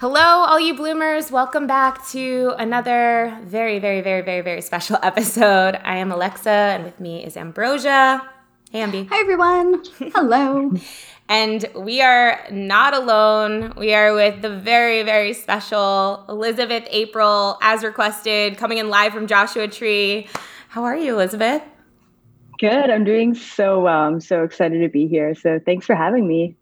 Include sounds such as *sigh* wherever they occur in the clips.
Hello, all you bloomers. Welcome back to another very, very, very, very, very special *laughs* episode. I am Alexa, and with me is Ambrosia. Hey, Ambi. Hi, everyone. Hello. *laughs* and we are not alone. We are with the very, very special Elizabeth April, as requested, coming in live from Joshua Tree. How are you, Elizabeth? Good. I'm doing so well. I'm so excited to be here. So thanks for having me.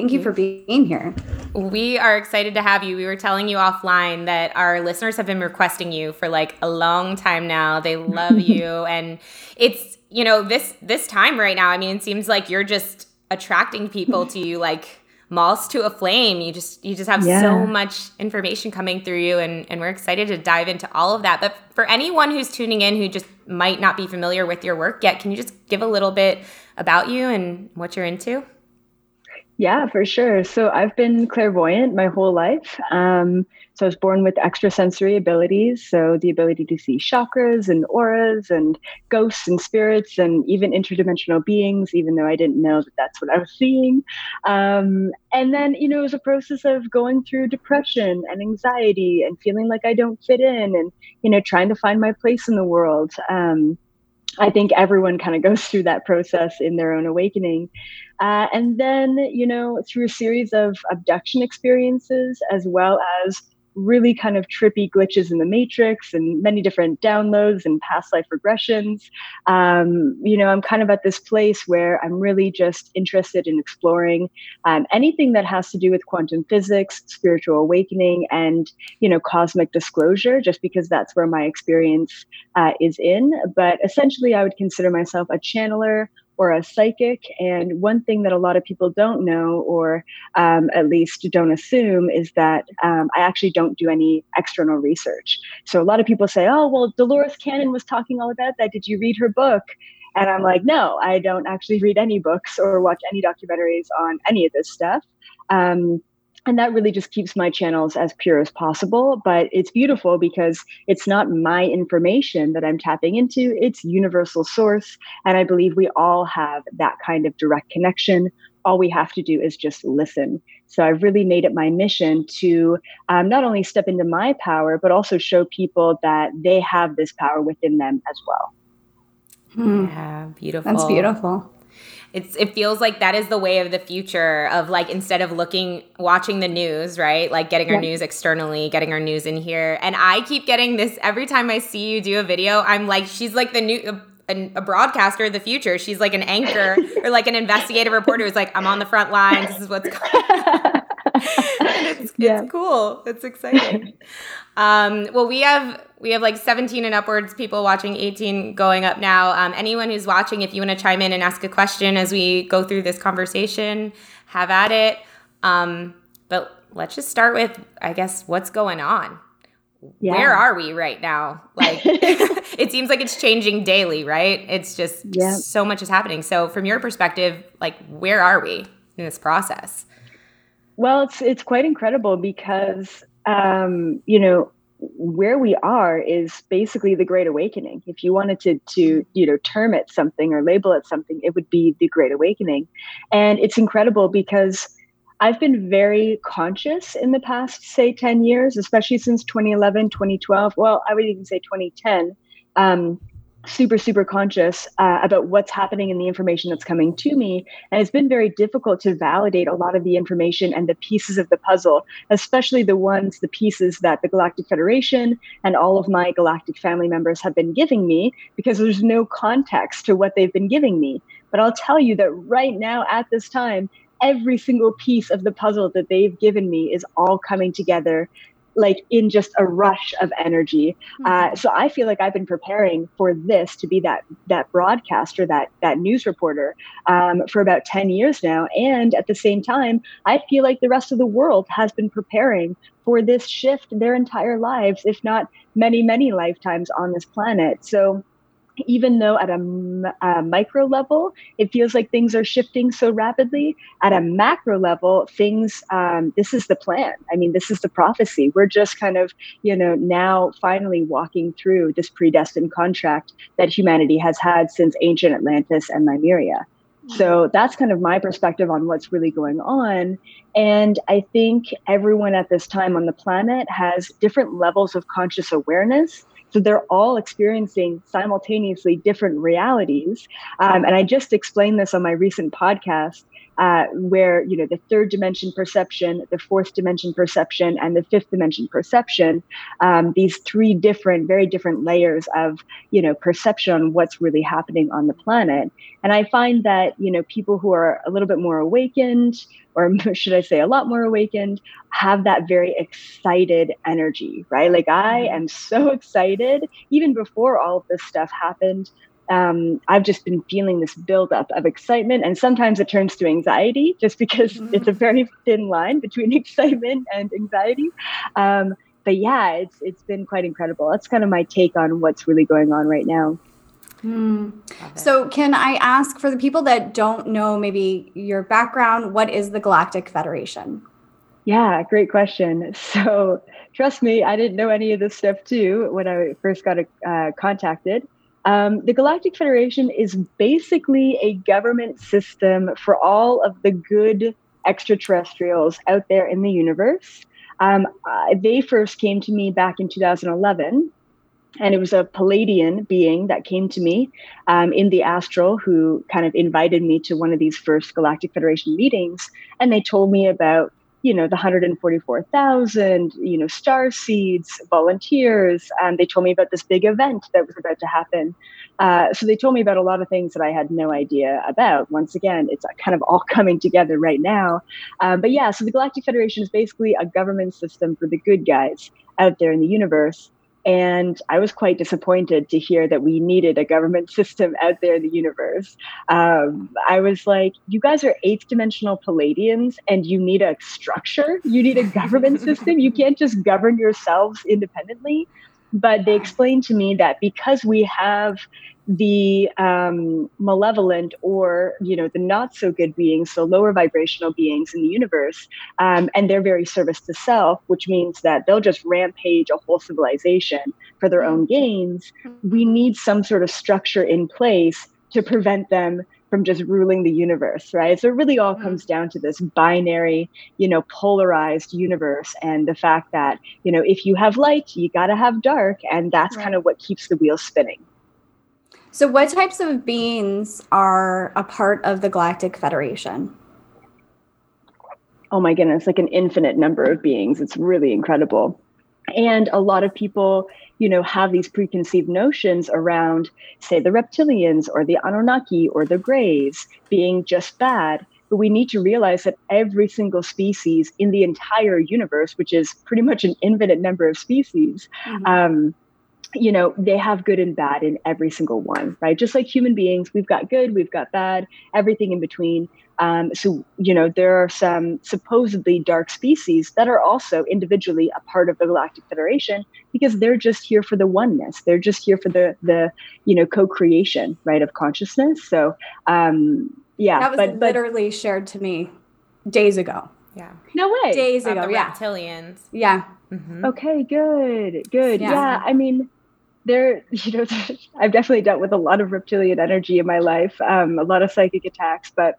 Thank you mm-hmm. for being here. We are excited to have you. We were telling you offline that our listeners have been requesting you for like a long time now. They love *laughs* you and it's, you know, this this time right now, I mean, it seems like you're just attracting people to you like moths to a flame. You just you just have yeah. so much information coming through you and and we're excited to dive into all of that. But for anyone who's tuning in who just might not be familiar with your work yet, can you just give a little bit about you and what you're into? Yeah, for sure. So I've been clairvoyant my whole life. Um, so I was born with extrasensory abilities. So the ability to see chakras and auras and ghosts and spirits and even interdimensional beings, even though I didn't know that that's what I was seeing. Um, and then, you know, it was a process of going through depression and anxiety and feeling like I don't fit in and, you know, trying to find my place in the world. Um, I think everyone kind of goes through that process in their own awakening. Uh, and then, you know, through a series of abduction experiences, as well as really kind of trippy glitches in the matrix and many different downloads and past life regressions. Um, you know, I'm kind of at this place where I'm really just interested in exploring um, anything that has to do with quantum physics, spiritual awakening, and, you know, cosmic disclosure, just because that's where my experience uh, is in. But essentially, I would consider myself a channeler or a psychic. And one thing that a lot of people don't know, or um, at least don't assume, is that um, I actually don't do any external research. So a lot of people say, oh, well, Dolores Cannon was talking all about that. Did you read her book? And I'm like, no, I don't actually read any books or watch any documentaries on any of this stuff. Um, and that really just keeps my channels as pure as possible but it's beautiful because it's not my information that i'm tapping into it's universal source and i believe we all have that kind of direct connection. All we have to do is just listen. So i've really made it my mission to um, not only step into my power but also show people that they have this power within them as well. Hmm. yeah beautiful. that's beautiful it's it feels like that is the way of the future of like instead of looking watching the news right? Like getting our news externally getting our news in here. And i keep getting this every time i see you do a video i'm like she's like the new a, a broadcaster of the future. She's like an anchor *laughs* or like an investigative reporter who's like i'm on the front lines. This is what's going *laughs* on yeah. it's cool. It's exciting. *laughs* Um, well we have we have like 17 and upwards people watching 18 going up now. Um, anyone who's watching if you want to chime in and ask a question as we go through this conversation have at it. Um, but let's just start with i guess what's going on? Yeah. where are we right now? Like *laughs* *laughs* it seems like it's changing daily right? It's just yeah. so much is happening. So from your perspective like where are we in this process well it's it's quite incredible because um, you know where we are is basically the great awakening. If you wanted to to you know term it something or label it something it would be the great awakening. And it's incredible because i've been very conscious in the past say 10 years especially since 2011 2012 well i would even say 2010 um, super super conscious uh, about what's happening in the information that's coming to me. And it's been very difficult to validate a lot of the information and the pieces of the puzzle especially the ones the pieces that the galactic federation and all of my galactic family members have been giving me because there's no context to what they've been giving me. But i'll tell you that right now at this time every single piece of the puzzle that they've given me is all coming together like in just a rush of energy. Mm-hmm. Uh, so I feel like I've been preparing for this to be that that broadcaster, that that news reporter, um, for about ten years now. And at the same time, I feel like the rest of the world has been preparing for this shift their entire lives, if not many many lifetimes on this planet. So even though at a, a, micro level it feels like things are shifting so rapidly at a macro level things um, this is the plan. I mean this is the prophecy. We're just kind of you know now finally walking through this predestined contract that humanity has had since ancient atlantis and lemuria so that's kind of my perspective on what's really going on. And I think everyone at this time on the planet has different levels of conscious awareness so they're all experiencing simultaneously different realities. Um, and I just explained this on my recent podcast uh, where you know the third dimension perception, the fourth dimension perception, and the fifth dimension perception. Um, these three different, very different layers of you know perception on what's really happening on the planet. And I find that you know people who are a little bit more awakened, or *laughs* should I say, a lot more awakened, have that very excited energy, right? Like I mm-hmm. am so *laughs* excited even before all of this stuff happened um, I've just been feeling this buildup of excitement, and sometimes it turns to anxiety, just because mm-hmm. it's a very thin line between *laughs* excitement and anxiety. Um, but yeah, it's it's been quite incredible. That's kind of my take on what's really going on right now. Hmm. So, can I ask for the people that don't know maybe your background, what is the Galactic Federation? Yeah, great question. *laughs* So, trust me, I didn't know any of this stuff too when I first got uh, contacted. Um, the Galactic Federation is basically a government system for all of the good extraterrestrials out there in the universe. Um, uh, they first came to me back in 2011 and it was a pleiadian being that came to me um, in the astral who kind of invited me to one of these first Galactic Federation meetings. And they told me about you know the 144,000 you know star seeds volunteers and they told me about this big event that was about to happen. Uh, so they told me about a lot of things that I had no idea about. Once again it's kind of all *laughs* coming together right now. Um, but yeah so the Galactic Federation is basically a government system for the good guys out there in the universe and I was quite disappointed to hear that we needed a government *laughs* system out there in the universe. Um, I was like, you guys are eighth dimensional Pleiadians and you need a structure, you need a government *laughs* system. You can't just govern yourselves independently. But they explained to me that because we have the um, malevolent or you know the not so good beings so lower vibrational beings in the universe um, and they're very service to self which means that they'll just rampage a whole civilization for their own gains we need some sort of structure in place to prevent them from just ruling the universe right so it really all mm-hmm. comes down to this binary you know polarized universe and the fact that you know if you have light you got to have dark and that's right. kind of what keeps the wheel spinning so, what types of beings are a part of the Galactic Federation? Oh my goodness, like an infinite number of beings. It's really incredible. And a lot of people, you know, have these preconceived notions around, say, the reptilians or the Anunnaki or the Greys being just bad. But we need to realize that every single species in the entire universe, which is pretty much an infinite number of species, mm-hmm. um, you know, they have good and bad in every single one, right? Just like human beings, we've got good, we've got bad, everything in between. Um, so, you know, there are some supposedly dark species that are also individually a part of the Galactic Federation because they're just here for the oneness. They're just here for the the you know co-creation, right, of consciousness. So, um, yeah, that was but, literally but, shared to me days ago. Yeah. No way. Days ago. yeah. Reptilians. Yeah. Mm-hmm. Okay. Good. Good. Yeah. yeah. I mean there, *laughs* you know, *laughs* I've definitely dealt with a lot of reptilian energy in my life, um, a lot of psychic attacks, but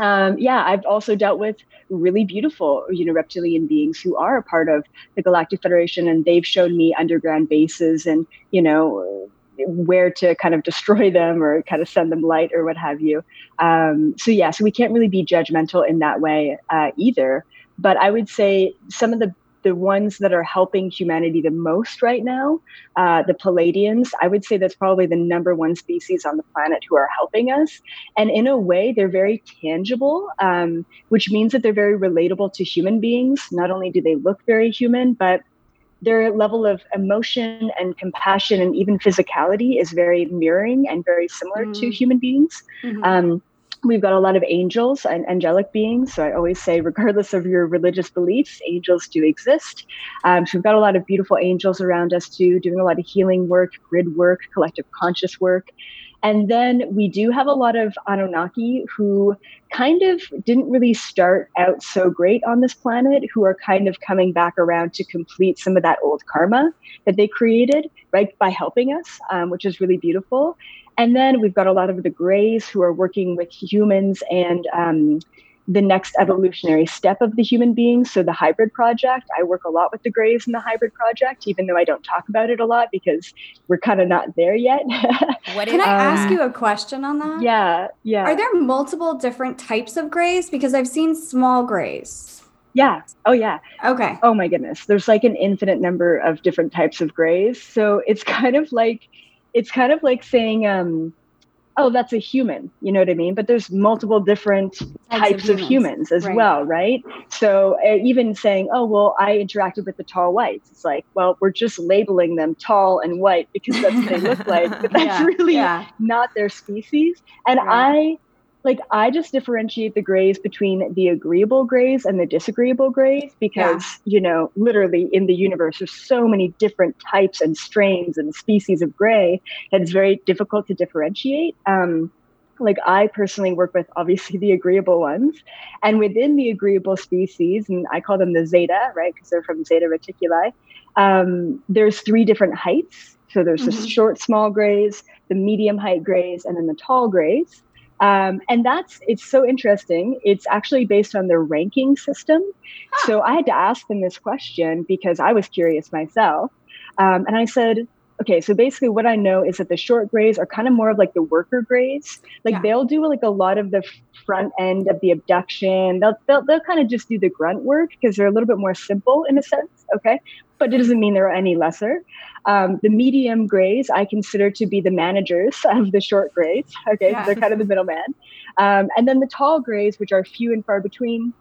um, yeah, I've also dealt with really beautiful, you know, reptilian beings who are a part of the Galactic Federation, and they've shown me underground bases and, you know, where to kind of destroy *laughs* them or kind of send them light or what have you. Um, so yeah, so we can't really be judgmental in that way uh, either. But I would say some of the the ones that are helping humanity the most right now, uh, the Pleiadians, I would say that's probably the number one species on the planet who are helping us. And in a way, they're very tangible, um, which means that they're very relatable to human beings. Not only do they look very human, but their level of emotion and compassion and even physicality is very mirroring and very similar mm. to human beings. Mm-hmm. Um, We've got a lot of angels and angelic beings. So I always say, regardless of your religious beliefs, angels do exist. Um, so we've got a lot of beautiful angels around us too, doing a lot of healing work, grid work, collective conscious work. And then we do have a lot of Anunnaki who kind of didn't really start out so great on this planet, who are kind of coming back around to complete some of that old karma that they created, right, by helping us, um, which is really beautiful. And then we've got a lot of the Greys who are working with humans and um, the next evolutionary step of the human being. So the hybrid project, I work a lot with the Greys in the hybrid project, even though I don't talk about it a lot because we're kind of not there yet. *laughs* what Can I um, ask you a question on that? Yeah, yeah. Are there multiple different types of Greys? Because I've seen small Greys. Yeah. Oh, yeah. Okay. Oh, my goodness. There's like an infinite number of different types of Greys. So it's *laughs* kind of like it's kind of like saying um, oh that's a human you know what i mean but there's multiple different types, of, humans. of humans, as right. well right so uh, even saying oh well i interacted with the tall whites it's like well we're just labeling them tall and white because that's what they look like but *laughs* that's yeah, really yeah. not their species and right. i like I just differentiate the grays between the agreeable grays and the disagreeable grays because, yeah. you know, literally in the universe, there's so many different types and strains and species of gray that it's very difficult to differentiate. Um, like I personally work with obviously the agreeable ones, and within the agreeable species, and I call them the zeta, right? Because they're from Zeta Reticuli. Um, there's three different heights. So there's mm-hmm. the short, small grays, the medium height grays, and then the tall grays. Um, and that's it's so interesting. It's actually based on their ranking system. Huh. So I had to ask them this question because I was curious myself. Um, and I said, okay, so basically what I know is that the short grays are kind of more of like the worker grays. Like yeah. they'll do like a lot of the front end of the abduction. They'll they'll, they'll kind of just do the grunt work because they're a little bit more simple in a sense. Okay, but it doesn't mean they're any lesser. Um, the medium grays I consider to be the managers *laughs* of the short grays. Okay, yeah. so they're kind of the middleman. Um, and then the tall grays, which are few and far between,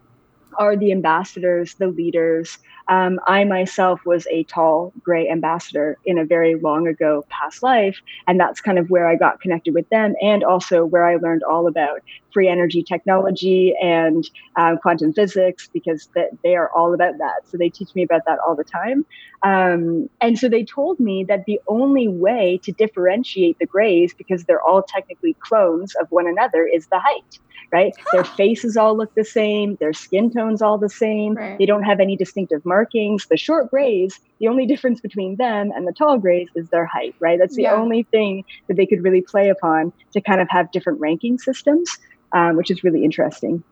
are the ambassadors, the leaders. Um, I myself was a tall gray ambassador in a very long ago past life. And that's kind of where I got connected with them and also where I learned all about free energy technology and um, quantum physics because th- they are all about that. So they teach me about that all the time. Um, and so they told me that the only way to differentiate the grays, because they're all technically clones of one another, is the height right? Huh. Their faces all look the same, their skin tones all the same. Right. They don't have any distinctive markings. The short grays, the only difference between them and the tall grays is their height, right? That's the yeah. only thing that they could really play upon to kind of have different ranking systems, um, which is really interesting.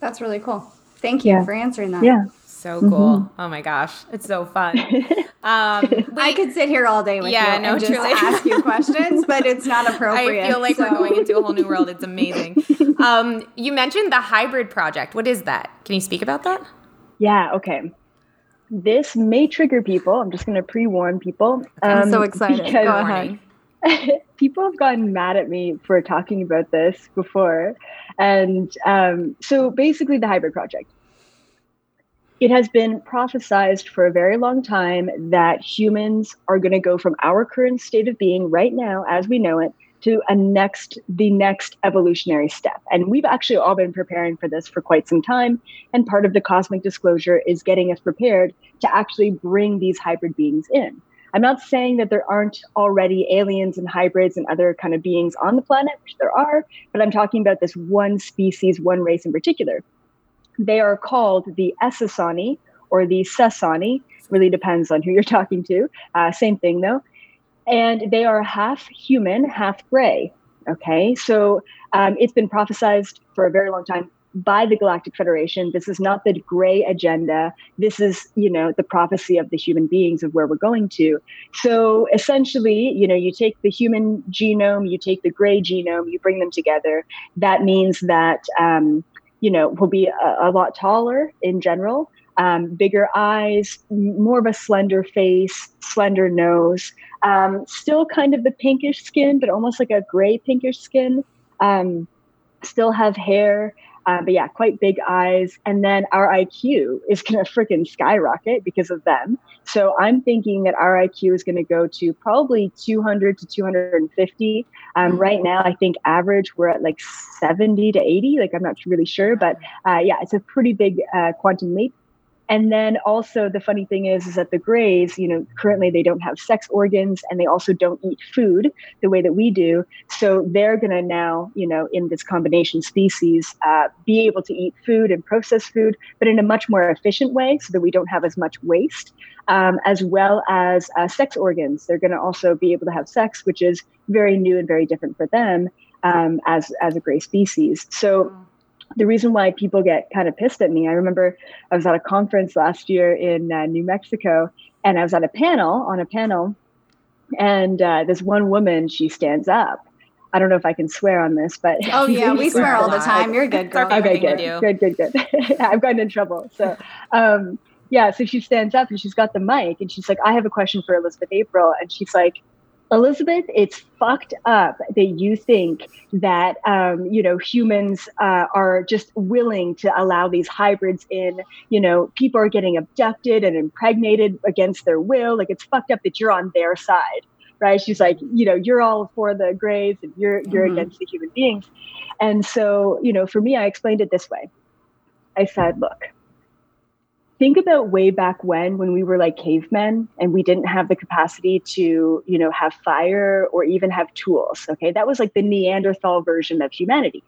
That's really cool. Thank you yeah. for answering that. Yeah. So cool. Mm-hmm. Oh my gosh. It's so fun. *laughs* Um, *laughs* I could sit here all day with yeah, you no, and just truly. ask you *laughs* questions, but it's not appropriate. I feel like so. we're going into a whole new world. It's amazing. Um, you mentioned the hybrid project. What is that? Can you speak about that? Yeah. Okay. This may trigger people. I'm just going to pre-warn people. Um, I'm so excited. Go ahead. *laughs* people have gotten mad at me for talking about this before. And um, so basically, the hybrid project it has been prophesized for a very long time that humans are going to go from our current state of being right now, as we know it, to a next the next evolutionary step and we've actually all been preparing for this for quite some time and part of the cosmic disclosure is getting us prepared to actually bring these hybrid beings in i'm not saying that there aren't already aliens and hybrids and other kind of beings on the planet which there are but i'm talking about this one species one race in particular they are called the Essassani or the Sessani. Really depends on who you're talking to. Uh, same thing though. And they are half human, half gray. Okay, so um, it's been prophesized for a very long time by the Galactic Federation. This is not the gray agenda. This is, you know, the prophecy of the human beings of where we're going to. So essentially, you know, you take the human genome, you take the gray genome, you bring them together. That means that, um, you know, we'll be a, a lot taller in general. Um, bigger eyes, more of a slender face, slender nose, um, still kind of the pinkish skin, but almost like a gray pinkish skin. Um, still have hair, uh, but yeah, quite big eyes. And then our IQ is *laughs* going to freaking skyrocket because of them. So I'm thinking that our IQ is going to go to probably 200 to 250. Um, mm-hmm. right now, I think average we're at like 70 to 80. Like I'm not really sure, but uh, yeah, it's a pretty big uh, quantum leap. And then also the funny thing is, is that the Greys, you know, currently they don't have sex organs and they also don't eat food the way that we do. So they're going to now, you know, in this combination species, uh, be able to eat food and process food, but in a much more efficient way so that we don't have as much waste, um, as well as uh, sex organs. They're going to also be able to have sex, which is very new and very different for them um, as, as a Grey species. So the reason why people get kind of pissed at me, I remember I was at a conference last year in uh, New Mexico, and I was at a panel on a panel, and uh, this one woman she stands up. I don't know if I can swear on this, but oh *laughs* yeah, we swear all the time. You're good, girl. okay, good, good, good, good. *laughs* I've gotten in trouble. So, um, yeah, so she stands up and she's got the mic, and she's like, "I have a question for Elizabeth April," and she's like, Elizabeth, it's fucked up that you think that um, you know humans uh, are just willing to allow these hybrids in. You know, people are getting abducted and impregnated against their will. Like it's fucked up that you're on their side, right? She's like, you know, you're all for the Greys and you're you're mm-hmm. against the human beings. And so, you know, for me, I explained it this way. I said, look, think about way back when when we were like cavemen and we didn't have the capacity to you know have fire or even have tools okay? That was like the neanderthal version of humanity.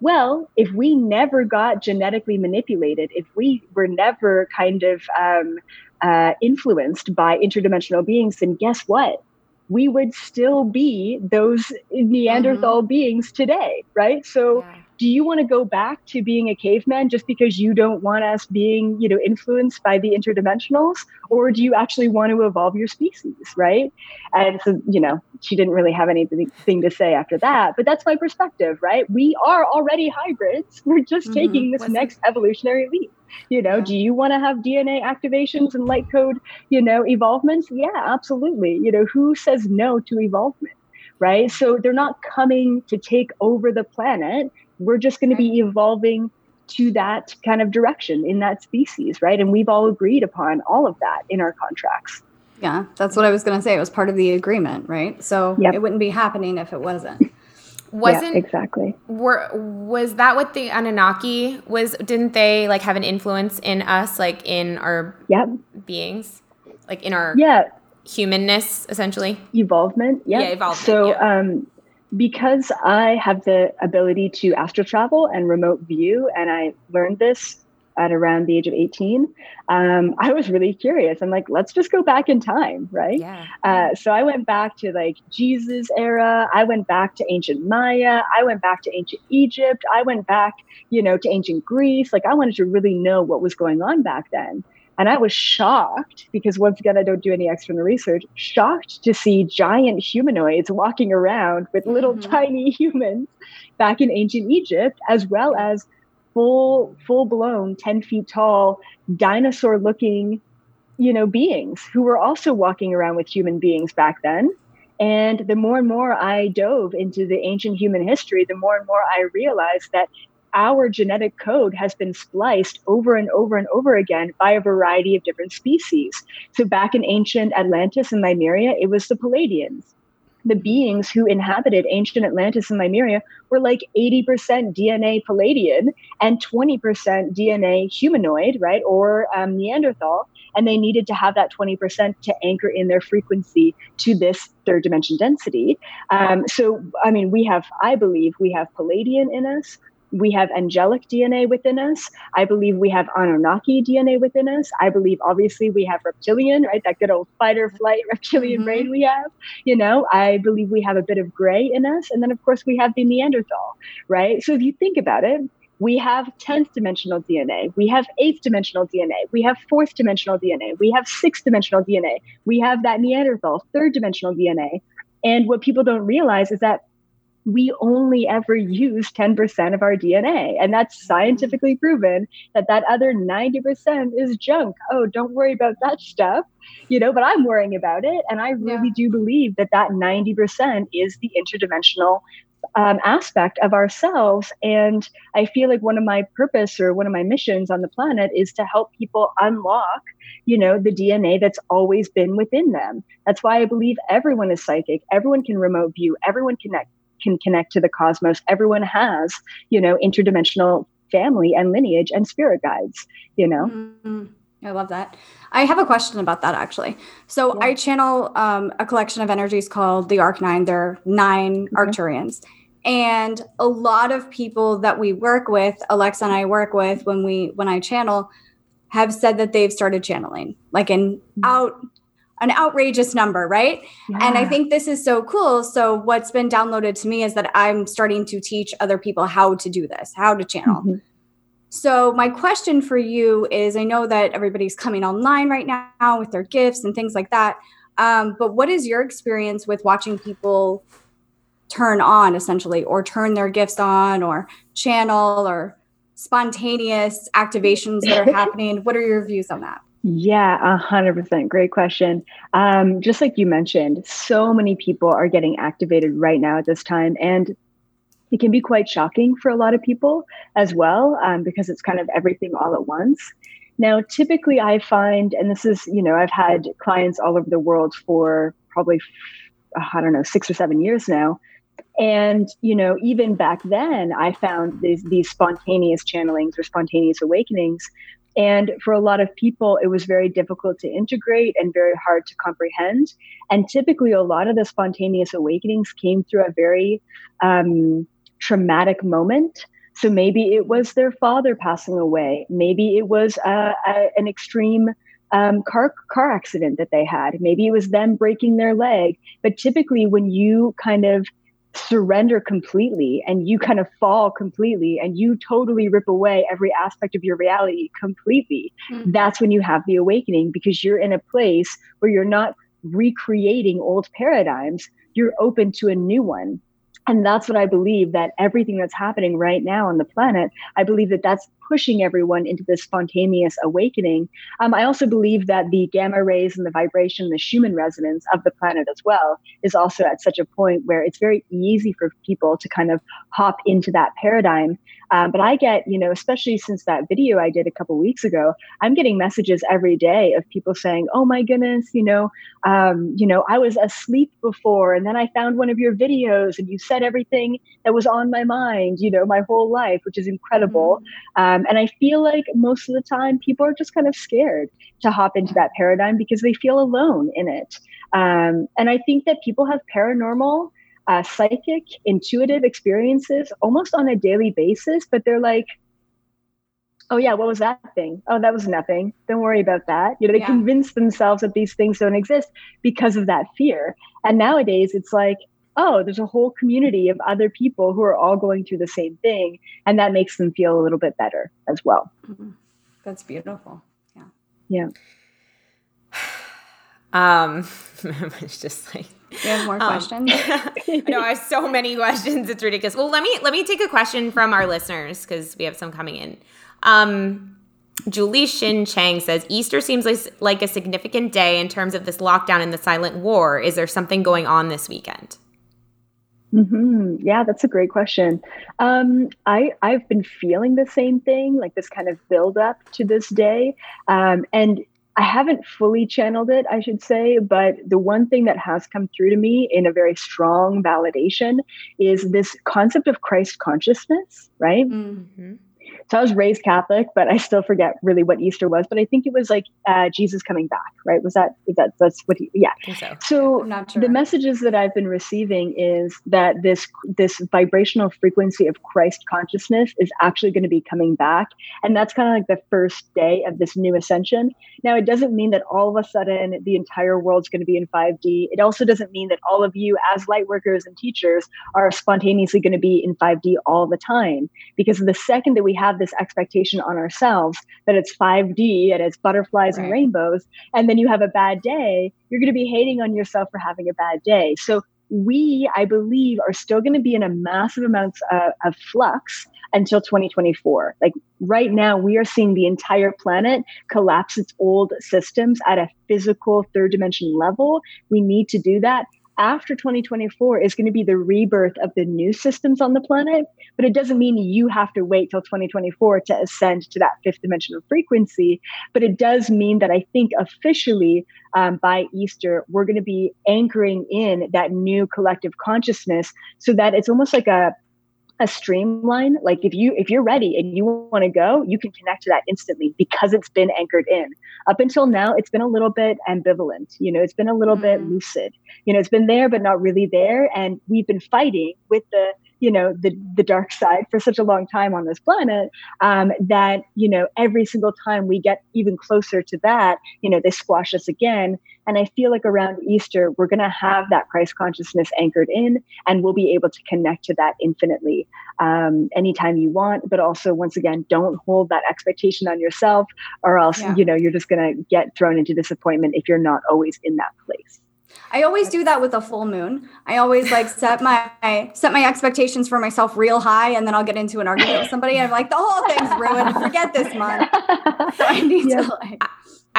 Well if we never got genetically manipulated if we were never kind of um, uh, influenced by interdimensional beings then guess what? We would still be those neanderthal mm-hmm. beings today right? So yeah do you want to go back to being a caveman just because you don't want us being you know influenced by the interdimensionals? Or do you actually want to evolve your species right? And so you know she didn't really have anything to say after that but that's my perspective right? We are already hybrids. We're just mm-hmm. taking this What's next it? evolutionary leap. You know yeah. do you want to have dna activations and light code you know evolvements? Yeah absolutely. You know who says no to evolvement right? So they're not coming to take over the planet we're just going to be evolving to that kind of direction in that species, right? And we've all agreed upon all of that in our contracts. Yeah, that's what I was going to say. It was part of the agreement, right? So yep. it wouldn't be happening if it wasn't. *laughs* Wasn't yeah, exactly. Were was that what the Anunnaki was? Didn't they like have an influence in us, like in our yep. beings, like in our yeah humanness, essentially? Evolvement. Yeah. Yeah, evolvement. So yeah. um, because I have the ability to astral travel and remote view, and I learned this at around the age of 18, um, I was really curious. I'm like, let's just go back in time, right? Yeah. Uh, so I went back to like Jesus era. I went back to ancient Maya. I went back to ancient Egypt. I went back, you know, to ancient Greece. Like I wanted to really know what was going on back then. And I was shocked because once again, I don't do any external research, shocked to see giant humanoids walking around with little mm-hmm. tiny *laughs* humans back in ancient Egypt, as well as full, full blown 10 feet tall, dinosaur looking, you know, beings who were also walking around with human beings back then. And the more and more I dove into the ancient human history, the more and more I realized that our genetic code has been spliced over and over and over again by a variety of different species. So back in ancient Atlantis and Lemuria, it was the Pleiadians. The beings who inhabited ancient Atlantis and Lemuria were like 80% DNA Pleiadian and 20% DNA humanoid, right, or um, Neanderthal. And they needed to have that 20% to anchor in their frequency to this third dimension density. Um, so, I mean, we have, I believe, we have Pleiadian in us we have angelic DNA within us. I believe we have Anunnaki DNA within us. I believe, obviously, we have reptilian, right? That good old fight or flight *laughs* reptilian mm-hmm. brain we have. You know, I believe we have a bit of gray in us. And then, of course, we have the Neanderthal, right? So if you think about it, we have 10th dimensional DNA. We have eighth dimensional DNA. We have fourth dimensional DNA. We have sixth dimensional DNA. We have that Neanderthal third dimensional DNA. And what people don't realize is that we only ever use 10% of our DNA. And that's scientifically proven that that other 90% is junk. Oh, don't worry about that stuff, you know, but I'm worrying about it. And I really yeah. do believe that that 90% is the interdimensional um, aspect of ourselves. And I feel like one of my purpose or one of my missions on the planet is to help people unlock, you know, the DNA that's always been within them. That's why I believe everyone is psychic. Everyone can remote view. Everyone connect can connect to the cosmos. Everyone has, you know, interdimensional family and lineage and spirit guides. You know. Mm-hmm. I love that. I have a question about that actually. So yeah. I channel um, a collection of energies called the Arc Nine. There are 9 mm-hmm. Arcturians. And a lot of people that we work with, Alexa and I work with when we when I channel, have said that they've started channeling, like in mm-hmm. out an outrageous number, right? Yeah. And I think this is so cool. So what's been downloaded to me is that I'm starting to teach other people how to do this, how to channel. Mm-hmm. So, my question for you is I know that everybody's coming online right now with their gifts and things like that. Um, but what is your experience with watching people turn on essentially, or turn their gifts on, or channel, or spontaneous activations that are *laughs* happening? What are your views on that? Yeah, a hundred percent. Great question. Um, just like you mentioned, so many people are getting activated right now at this time, and it can be quite shocking for a lot of people as well um, because it's kind of everything all at once. Now, typically, I find, and this is, you know, I've had clients all over the world for probably, I don't know, six or seven years now. And, you know, even back then, I found these, these spontaneous channelings or spontaneous awakenings. And for a lot of people, it was very difficult to integrate and very hard to comprehend. And typically, a lot of the spontaneous awakenings came through a very um, traumatic moment. So maybe it was their father passing away. Maybe it was a, an extreme um, car car accident that they had. Maybe it was them breaking their leg. But typically, when you kind of surrender completely and you kind of fall completely and you totally rip away every aspect of your reality completely, mm-hmm. that's when you have the awakening because you're in a place where you're not recreating old paradigms. You're open to a new one and that's what i believe that everything that's happening right now on the planet i believe that that's pushing everyone into this spontaneous awakening um, i also believe that the gamma rays and the vibration the schumann resonance of the planet as well is also at such a point where it's very easy for people to kind of hop into that paradigm um, but i get you know especially since that video i did a couple weeks ago i'm getting messages every day of people saying oh my goodness you know um, you know i was asleep before and then i found one of your videos and you said everything that was on my mind, you know, my whole life, which is incredible. Mm-hmm. Um, and I feel like most of the time people are just kind of scared to hop into that paradigm because they feel alone in it. Um, and I think that people have paranormal, uh, psychic, intuitive experiences almost on a daily basis, but they're like, oh yeah what was that thing oh that was nothing don't worry about that you know they yeah. convince themselves that these things don't exist because of that fear and nowadays it's like oh, there's a whole community of other people who are all going through the same thing. And that makes them feel a little bit better as well. Mm-hmm. That's beautiful. Yeah. Yeah. *sighs* Um, *laughs* it's just like you have more um, questions. *laughs* no, I have so many *laughs* questions. It's ridiculous. Well, let me let me take a question from our listeners because we have some coming in. Um, Julie Shin Chang says Easter seems like, like a significant day in terms of this lockdown and the silent war. Is there something going on this weekend? Mm-hmm. Yeah, that's a great question. Um, I I've been feeling the same thing, like this kind of build up to this day, um, and I haven't fully channeled it, I should say. But the one thing that has come through to me in a very strong validation is this concept of Christ consciousness, right? Mm-hmm. So I was raised Catholic, but I still forget really what Easter was. But I think it was like uh, Jesus coming back, right? Was that is that that's what? He, yeah. so. So sure. the messages that I've been receiving is that this this vibrational frequency of Christ consciousness is actually going to be coming back, and that's kind of like the first day of this new ascension. Now, it doesn't mean that all of a sudden the entire world's going to be in 5D. It also doesn't mean that all of you, as light workers and teachers, are spontaneously going to be in 5D all the time, because the second that we have this expectation on ourselves that it's 5D and it's butterflies right. and rainbows, and then you have a bad day, you're going to be hating on yourself for having a bad day. So we, I believe, are still going to be in a massive amounts uh, of flux until 2024. Like right now, we are seeing the entire planet collapse its old systems at a physical third dimension level. We need to do that after 2024 is going to be the rebirth of the new systems on the planet, but it doesn't mean you have to wait till 2024 to ascend to that fifth dimensional frequency. But it does mean that I think officially um, by Easter, we're going to be anchoring in that new collective consciousness so that it's almost like a a streamline like if you if you're ready and you want to go you can connect to that instantly because it's been anchored in up until now it's been a little bit ambivalent you know it's been a little mm. bit lucid you know it's been there but not really there and we've been fighting with the you know the the dark side for such a long time on this planet um, that you know every single time we get even closer to that you know they squash us again. And i feel like around easter we're going to have that christ consciousness anchored in and we'll be able to connect to that infinitely um, anytime you want. But also once again don't hold that expectation on yourself or else yeah. you know you're just going to get thrown into disappointment if you're not always in that place I always do that with a full moon. I always like set my set my expectations for myself real high, and then I'll get into an argument with somebody. I'm like, the whole thing's ruined. Forget this month. So *laughs* I need yeah. to like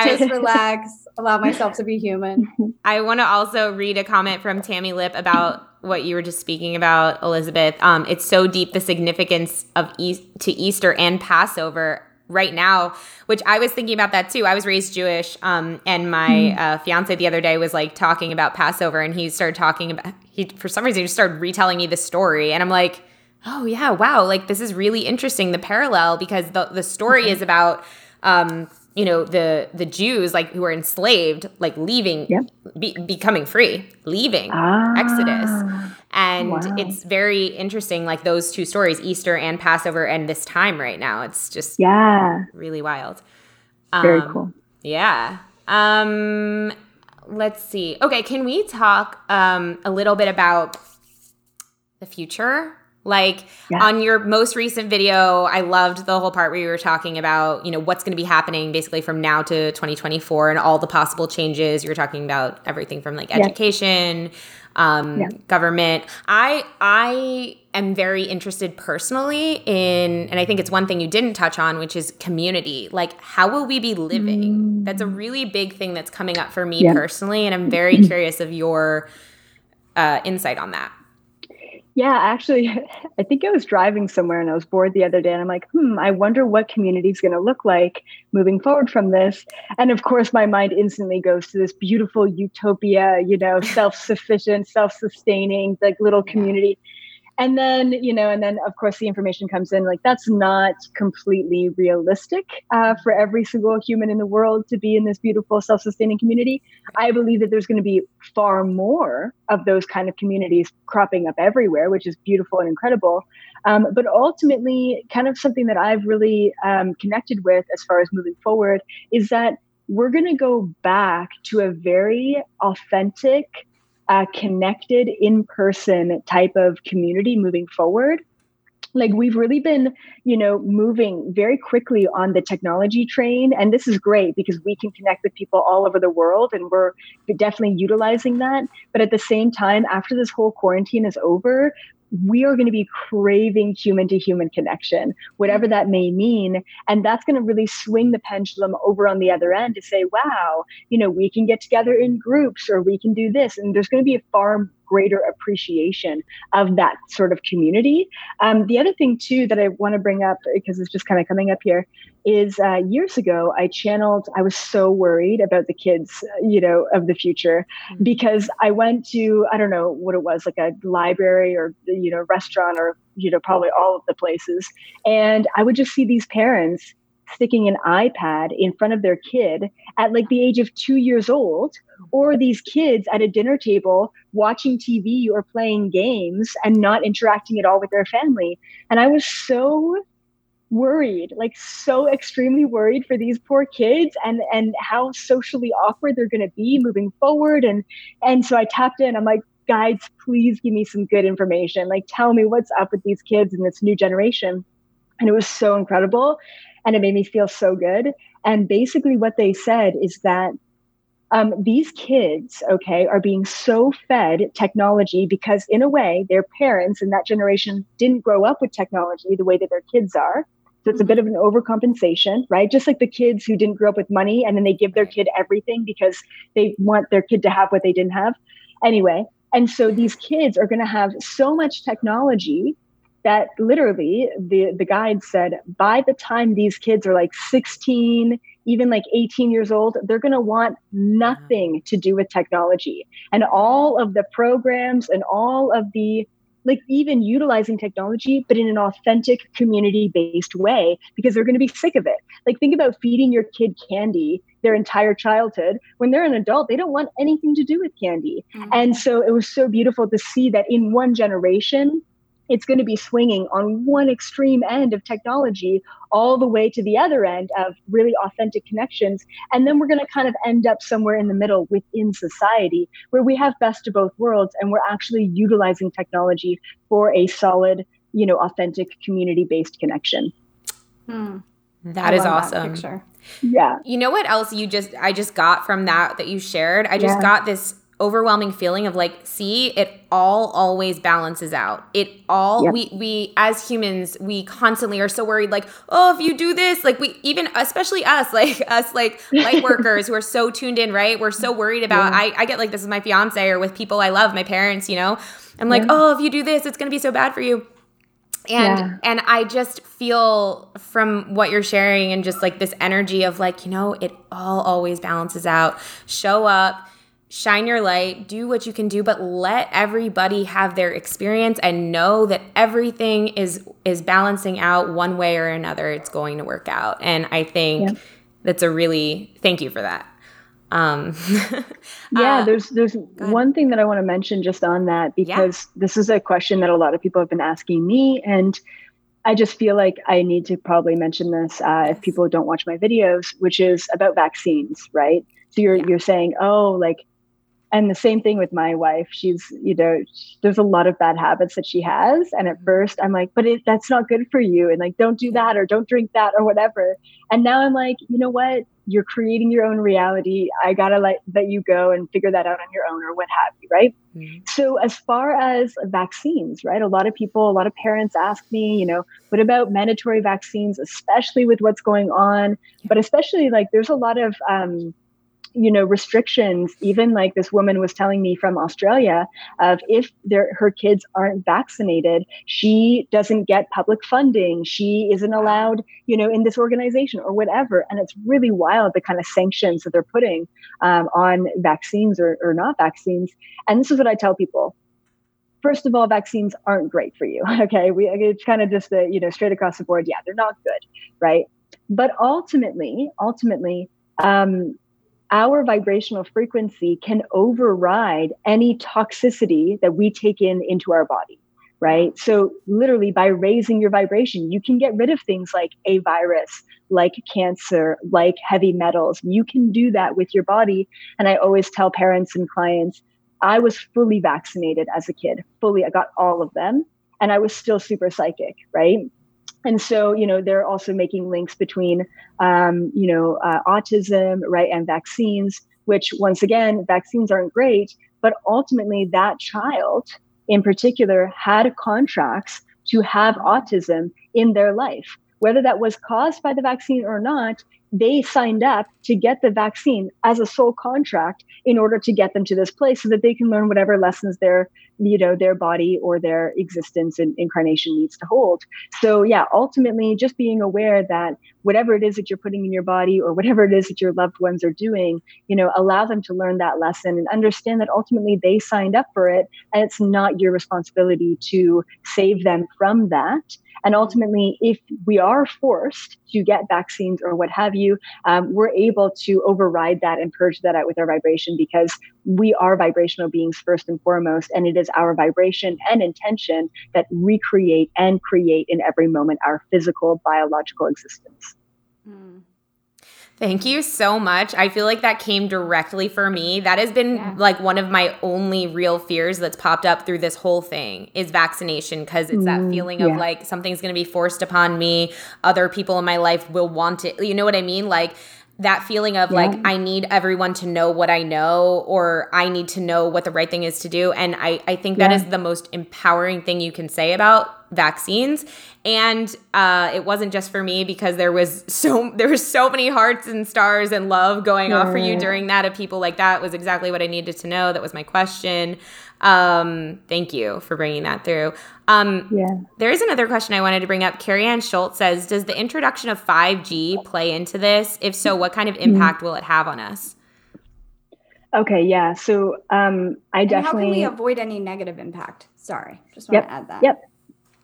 just relax, allow myself to be human. *laughs* I want to also read a comment from Tammy Lip about what you were just speaking about, Elizabeth. Um, it's so deep the significance of e- to Easter and Passover right now which i was thinking about that too i was raised jewish um, and my mm. uh, fiance the other day was like talking about passover and he started talking about he for some reason he just started retelling me the story and i'm like oh yeah wow like this is really interesting the parallel because the, the story okay. is about um, you know the the Jews like who were enslaved like leaving be, becoming free leaving ah, Exodus and wow. it's very interesting like those two stories Easter and Passover and this time right now. It's just yeah. really wild. Um, very cool. yeah. Um let's see. Okay can we talk um a little bit about the future like yeah. on your most recent video, I loved the whole part where you were talking about, you know, what's going to be happening basically from now to 2024 and all the possible changes. You were talking about everything from like education, yeah. Um, yeah. government. I I am very interested personally in, and I think it's one thing you didn't touch on, which is community. Like, how will we be living? Mm. That's a really big thing that's coming up for me personally, and I'm *clears throat* very curious of your uh, insight on that. Yeah, actually, *laughs* I think I was driving somewhere and I was bored the other day, and I'm like, hmm, I wonder what community is going to look like moving forward from this. And of course, my mind instantly goes to this beautiful utopia, you know, *laughs* self sufficient, self sustaining, like little community and then you know and then of course the information comes in like that's not completely realistic uh, for every single human in the world to be in this beautiful self-sustaining community. I believe that there's going to be far more of those kind of communities cropping up everywhere which is beautiful and incredible. Um, but ultimately kind of something that i've really um, connected with as far as moving forward is that we're going to go back to a very authentic a connected in person type of community moving forward. Like we've really been you know moving very quickly on the technology train and this is great because we can connect with people all over the world and we're definitely utilizing that. But at the same time after this whole quarantine is over we are going to be craving human to human connection, whatever that may mean. And that's going to really swing the pendulum over on the other end to say, wow, you know, we can get together in groups or we can do this. And there's going to be a far greater appreciation of that sort of community. Um, the other thing, too, that I want to bring up because it's just kind of coming up here is uh, years ago, I channeled, I was so worried about the kids, you know, of the future because I went to, I don't know what it was, like a library or, you know, restaurant or you know, probably all of the places. And I would just see these parents sticking an iPad in front of their kid at like the age of two years old, or these kids at a dinner table watching TV or playing games and not interacting at all with their family. And I was so worried like so extremely worried for these poor kids and and how socially awkward they're going to be moving forward. And and so i tapped in. I'm like guys please give me some good information. Like tell me what's up with these kids and this new generation. And it was so incredible and it made me feel so good. And basically what they said is that um, these kids, okay, are being so fed technology because, in a way, their parents in that generation didn't grow up with technology the way that their kids are. So it's a bit of an overcompensation, right? Just like the kids who didn't grow up with money and then they give their kid everything because they want their kid to have what they didn't have. Anyway, and so these kids are going to have so much technology that literally the the guide said by the time these kids are like 16 even like 18 years old they're going to want nothing to do with technology and all of the programs and all of the like even utilizing technology, but in an authentic community based way because they're going to be sick of it. Like think about feeding your kid candy their entire childhood. When they're an adult, they don't want anything to do with candy. Mm-hmm. And so it was so beautiful to see that in one generation, it's going to be swinging on one extreme end of technology all the way to the other end of really authentic connections. And then we're going to kind of end up somewhere in the middle within society where we have best of both worlds and we're actually utilizing technology for a solid, you know, authentic community based connection. Hmm. That I is awesome. That yeah. You know what else you just I just got from that that you shared? I just yeah. got this overwhelming feeling of like see it all always balances out it all yep. we we as humans we constantly are so worried like oh if you do this like we even especially us *laughs* like us like light *laughs* workers who are so tuned in right we're so worried about yeah. I, I get like this is my fiance or with people i love my parents you know i'm like yeah. oh if you do this it's gonna be so bad for you and yeah. and i just feel from what you're sharing and just like this energy of like you know it all always balances out show up shine your light, do what you can do, but let everybody have their experience and know that everything is is balancing out one way or another. It's going to work out. And I think yeah. that's a really thank you for that. Um, *laughs* yeah, uh, there's there's one thing that I want to mention just on that because yeah. this is a question that a lot of people have been asking me and I just feel like I need to probably mention this uh, if people don't watch my videos, which is about vaccines, right? So you're yeah. you're saying, oh, like and the same thing with my wife. She's you know there's a lot of bad habits that she has. And at mm-hmm. first i'm like but it, that's not good for you. And like don't do that or don't drink that or whatever. And now i'm like you know what? You're creating your own reality. I gotta let, let you go and figure that out on your own or what have you right? Mm-hmm. so as far as vaccines right? A lot of people a lot of parents ask me you know what about mandatory vaccines especially with what's going on? But especially like there's a lot of um, you know restrictions even like this woman was telling me from australia of if her kids aren't vaccinated she doesn't get public funding she isn't allowed you know in this organization or whatever and it's really wild the kind of sanctions that they're putting um, on vaccines or, or not vaccines and this is what i tell people first of all, vaccines aren't great for you. *laughs* Okay, we it's kind of just the you know straight across the board. Yeah, they're not good, right? But ultimately, ultimately, um, our vibrational frequency can override any toxicity that we take in into our body right? So literally by raising your vibration you can get rid of things like a virus like cancer like heavy metals. You can do that with your body. And i always tell parents and clients i was fully vaccinated as a kid fully i got all of them and i was still super psychic right and so you know they're also making links between um, you know uh, autism right and vaccines which once again vaccines aren't great but ultimately that child in particular had contracts to have autism in their life. Whether that was caused by the vaccine or not they signed up to get the vaccine as a soul contract in order to get them to this place so that they can learn whatever lessons their you know their body or their existence and incarnation needs to hold so yeah ultimately just being aware that whatever it is that you're putting in your body or whatever it is that your loved ones are doing, you know, allow them to learn that lesson and understand that ultimately they signed up for it and it's not your responsibility to save them from that. And ultimately, if we are forced to get vaccines or what have you, um, we're able to override that and purge that out with our vibration because we are vibrational beings first and foremost. And it is our vibration and intention that recreate and create in every moment our physical, biological existence. Mm. Thank you so much. I feel like that came directly for me. That has been yeah. like one of my only real fears that's popped up through this whole thing is vaccination because it's that mm, feeling yeah. of like something's going to be forced upon me. Other people in my life will want it. You know what I mean? Like that feeling of yeah. like I need everyone to know what I know or I need to know what the right thing is to do. And I, I think that is the most empowering thing you can say about vaccines. And uh, it wasn't just for me because there was *laughs* so there was so many hearts and stars and love going off for you during that of people like that was exactly what i needed to know. That was my question um, thank you for bringing that through. Um, yeah. there is another question i wanted to bring up. Carrie ann schultz says does the introduction of 5g play into this? If so what kind of mm-hmm. impact mm-hmm. will it have on us? Okay yeah so um, i definitely how can we avoid any negative impact? Sorry just want yep, to add that. yep.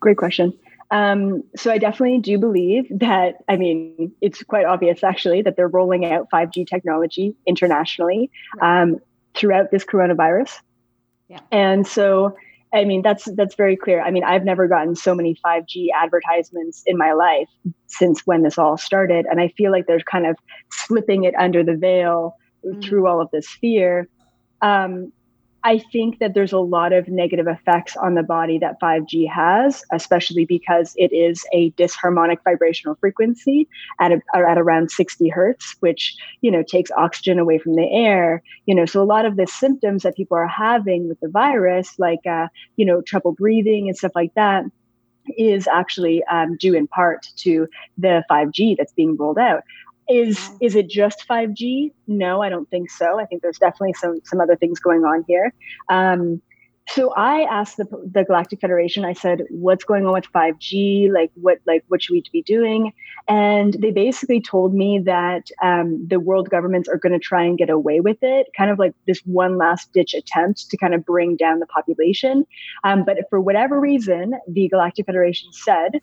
Great question. Um, so I definitely do believe that, I mean, it's quite obvious actually that they're rolling out 5G technology internationally um, throughout this coronavirus. Yeah. And so, I mean, that's that's very clear. I mean, I've never gotten so many 5G advertisements in my life since when this all started. And I feel like they're kind of slipping it under the veil mm-hmm. through all of this fear. Um, I think that there's a lot of negative effects on the body that 5G has, especially because it is a disharmonic vibrational frequency at, a, at around 60 hertz, which you know takes oxygen away from the air. You know, so a lot of the symptoms that people are having with the virus, like uh, you know trouble breathing and stuff like that, is actually um, due in part to the 5G that's being rolled out. Is is it just 5G? No, I don't think so. I think there's definitely some some other things going on here. Um, so I asked the, the Galactic Federation. I said, "What's going on with 5G? Like, what like what should we be doing?" And they basically told me that um, the world governments are going to try and get away with it, kind of like this one last ditch attempt to kind of bring down the population. Um, but for whatever reason, the Galactic Federation said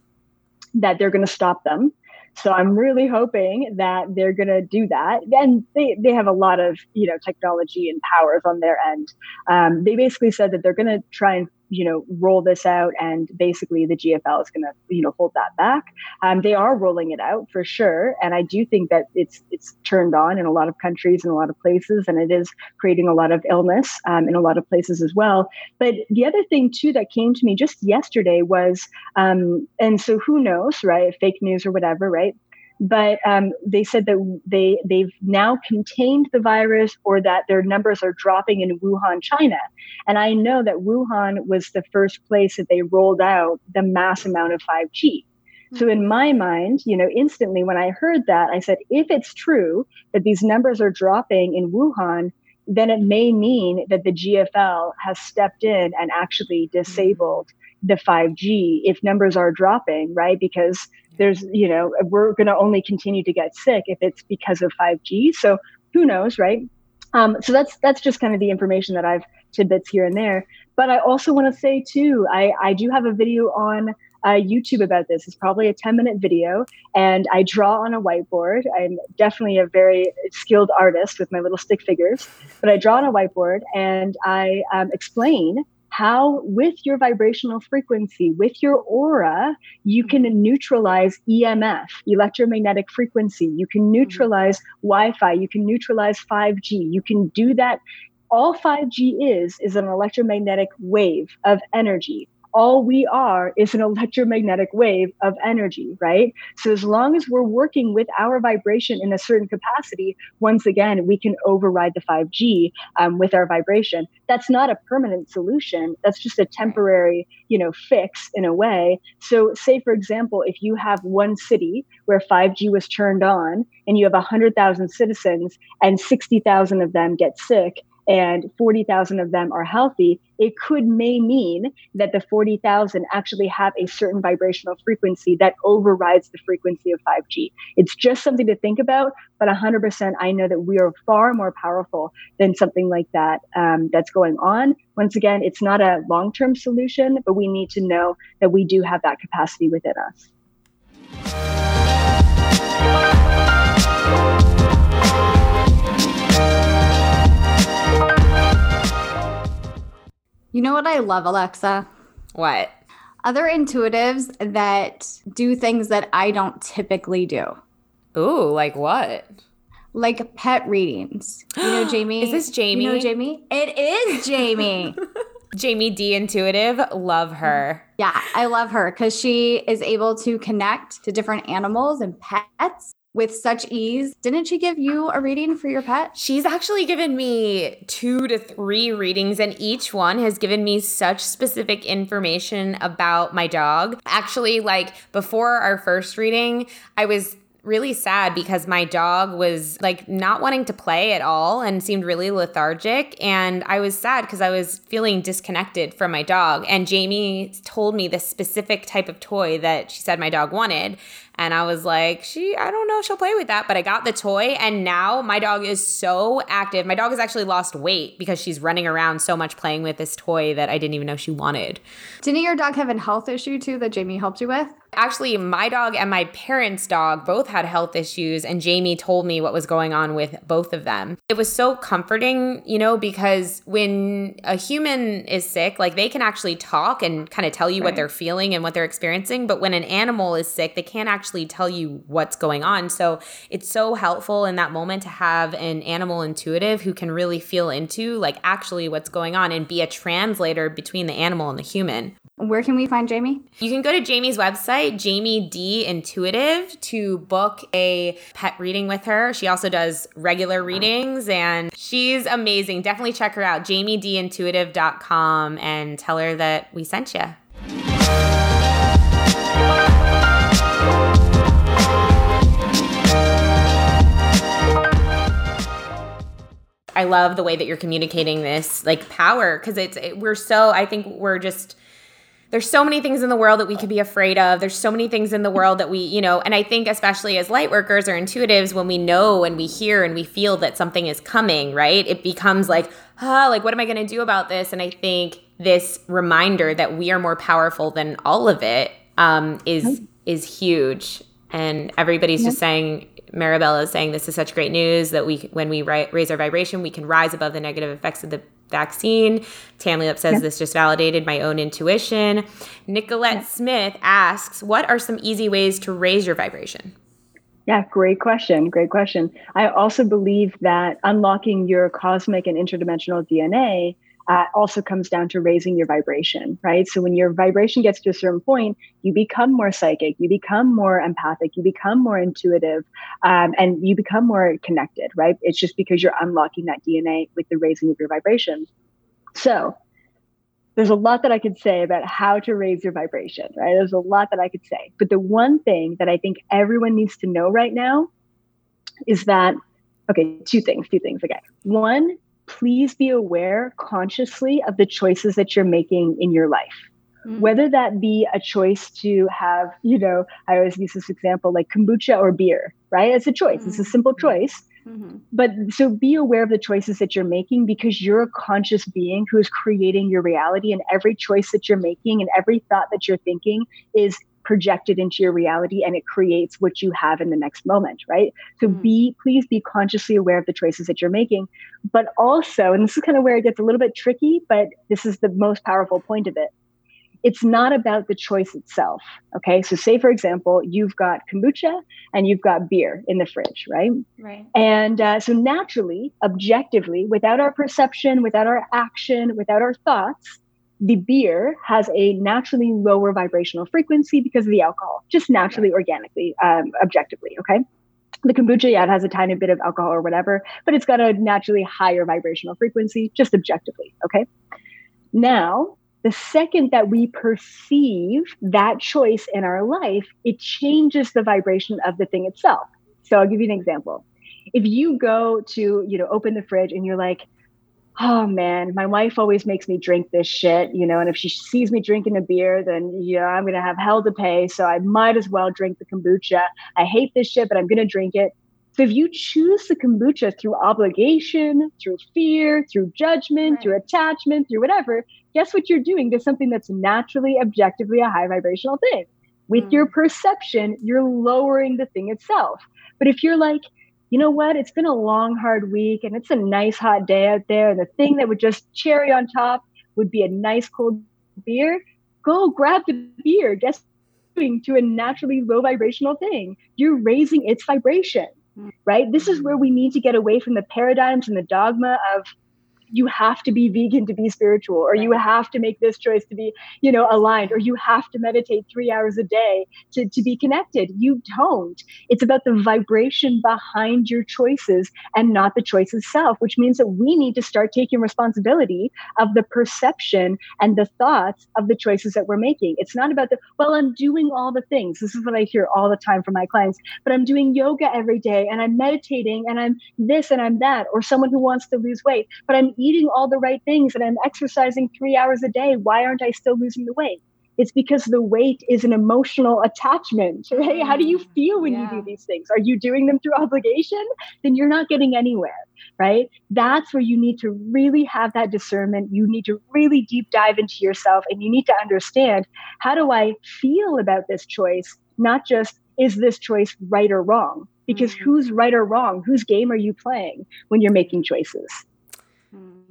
that they're going to stop them so I'm really hoping that they're going to do that. And they, they have a lot of, you know, technology and powers on their end. Um, they basically said that they're going to try and you know roll this out and basically the gfl is going to you know hold that back. Um, they are rolling it out for sure. And i do think that it's it's turned on in a lot of countries and a lot of places and it is creating a lot of illness um, in a lot of places as well. But the other thing too that came to me just yesterday was um, and so who knows right fake news or whatever right but um, they said that they they've now contained the virus or that their numbers are dropping in Wuhan, China. And I know that Wuhan was the first place that they rolled out the mass amount of 5G. So in my mind, you know, instantly when I heard that, I said, if it's true that these numbers are dropping in Wuhan, then it may mean that the GFL has stepped in and actually disabled the 5G if numbers are dropping, right? Because there's, you know, we're going to only continue to get sick if it's because of 5G. So who knows, right? Um, so that's that's just kind of the information that I've tidbits here and there. But I also want to say too, I I do have a video on uh, YouTube about this. It's probably a 10 minute video, and I draw on a whiteboard. I'm definitely a very skilled artist with my little stick figures, but I draw on a whiteboard and I um, explain how with your vibrational frequency with your aura you can neutralize emf electromagnetic frequency. You can mm-hmm. neutralize wi-fi. You can neutralize 5g you can do that. All 5g is is an electromagnetic wave of energy all we are is an electromagnetic wave of energy, right? So as long as we're working with our vibration in a certain capacity, once again, we can override the 5G um, with our vibration. That's not a permanent solution. That's just a temporary, you know, fix in a way. So say, for example, if you have one city where 5G was turned on and you have 100,000 citizens and 60,000 of them get sick, and 40,000 of them are healthy, it could may mean that the 40,000 actually have a certain vibrational frequency that overrides the frequency of 5G. It's just something to think about, but 100% I know that we are far more powerful than something like that um, that's going on. Once again, it's not a long term solution, but we need to know that we do have that capacity within us. You know what I love, Alexa? What? Other intuitives that do things that I don't typically do. Ooh, like what? Like pet readings. You know, *gasps* Jamie? Is this Jamie? You know, Jamie? It is Jamie. *laughs* Jamie D Intuitive, love her. Yeah, I love her because she is able to connect to different animals and pets with such ease. Didn't she give you a reading for your pet? She's actually given me two to three readings, and each one has given me such specific information about my dog. Actually, like before our first reading, I was really sad because my dog was like not wanting to play at all and seemed really lethargic. And I was sad because I was feeling disconnected from my dog. And Jamie told me the specific type of toy that she said my dog wanted. And I was like, she, I don't know she'll play with that, but I got the toy. And now my dog is so active. My dog has actually lost weight because she's running around so much playing with this toy that I didn't even know she wanted. Didn't your dog have a health issue too that Jamie helped you with? Actually, my dog and my parents' dog both had health issues, and Jamie told me what was going on with both of them. It was so comforting, you know, because when a human is sick, like they can actually talk and kind of tell you right. what they're feeling and what they're experiencing. But when an animal is sick, they can't actually tell you what's going on. So it's so helpful in that moment to have an animal intuitive who can really feel into, like, actually what's going on and be a translator between the animal and the human. Where can we find Jamie? You can go to Jamie's website, Jamie D Intuitive, to book a pet reading with her. She also does regular readings and she's amazing. Definitely check her out, jamiedintuitive.com, and tell her that we sent you. I love the way that you're communicating this like power because it's it, we're so I think we're just there's so many things in the world that we could be afraid of. There's so many things in the world that we, you know, and I think especially as light workers or intuitives, when we know and we hear and we feel that something is coming, right? It becomes like, ah, like what am I going to do about this? And I think this reminder that we are more powerful than all of it um, is is huge. And everybody's just saying, Marabella is saying this is such great news that we, when we ri- raise our vibration, we can rise above the negative effects of the vaccine. Tammy says this just validated my own intuition. Nicolette. Smith asks, What are some easy ways to raise your vibration? Yeah, great question. Great question. I also believe that unlocking your cosmic and interdimensional DNA uh, also comes down to raising your vibration, right? So when your vibration gets to a certain point, you become more psychic, you become more empathic, you become more intuitive, um, and you become more connected, right? It's just because you're unlocking that DNA with the raising of your vibration. So there's a lot that I could say about how to raise your vibration, right? There's a lot that I could say. But the one thing that I think everyone needs to know right now is that, okay, two things, two things. Okay. One, please be aware consciously of the choices that you're making in your life. Mm-hmm. Whether that be a choice to have, you know, I always use this example like kombucha or beer, right? It's a choice, mm-hmm. it's a mm-hmm. simple choice. Mm-hmm. But so be aware of the choices that you're making because you're a conscious being who is creating your reality, and every choice that you're making and every thought that you're thinking is projected into your reality and it creates what you have in the next moment, right? So mm. be, please be consciously aware of the choices that you're making. But also, and this is kind of where it gets a little bit tricky, but this is the most powerful point of it. It's not about the choice itself. Okay. So, say, for example, you've got kombucha and you've got beer in the fridge, right? Right. And uh, so, naturally, objectively, without our perception, without our action, without our thoughts, the beer has a naturally lower vibrational frequency because of the alcohol, just naturally, organically, um, objectively. Okay. The kombucha, yeah, it has a tiny bit of alcohol or whatever, but it's got a naturally higher vibrational frequency, just objectively. Okay. Now, the second that we perceive that choice in our life, it changes the vibration of the thing itself. So I'll give you an example. If you go to, you know, open the fridge and you're like, oh man, my wife always makes me drink this shit, you know, and if she sees me drinking a beer, then, you know, I'm going to have hell to pay. So I might as well drink the kombucha. I hate this shit, but I'm going to drink it. So if you choose the kombucha through obligation, through fear, through judgment, right. through attachment, through whatever, guess what you're doing to something that's naturally, objectively a high vibrational thing? With mm. your perception, you're lowering the thing itself. But if you're like, you know what? It's been a long, hard week and it's a nice hot day out there. And the thing that would just cherry on top would be a nice cold beer. Go grab the beer. Guess to a naturally low vibrational thing. You're raising its vibration, mm. right? This is where we need to get away from the paradigms and the dogma of you have to be vegan to be spiritual or you have to make this choice to be you know aligned or you have to meditate three hours a day to, to be connected. You don't. It's about the vibration behind your choices and not the choice itself which means that we need to start taking responsibility of the perception and the thoughts of the choices that we're making. It's not about the well i'm doing all the things. This is what i hear all the time from my clients but i'm doing yoga every day and i'm meditating and i'm this and i'm that or someone who wants to lose weight but i'm eating all the right things and I'm exercising three hours a day. Why aren't I still losing the weight? It's because the weight is an emotional attachment, *laughs* right? How do you mm, feel when yeah. you do these things? Are you doing them through *laughs* obligation? Then you're not getting anywhere, right? That's where you need to really have that discernment. You need to really deep dive into yourself and you need to understand how do I feel about this choice? Not just is this choice right or wrong? Because mm-hmm. who's right or wrong? Whose game are you playing when you're making choices?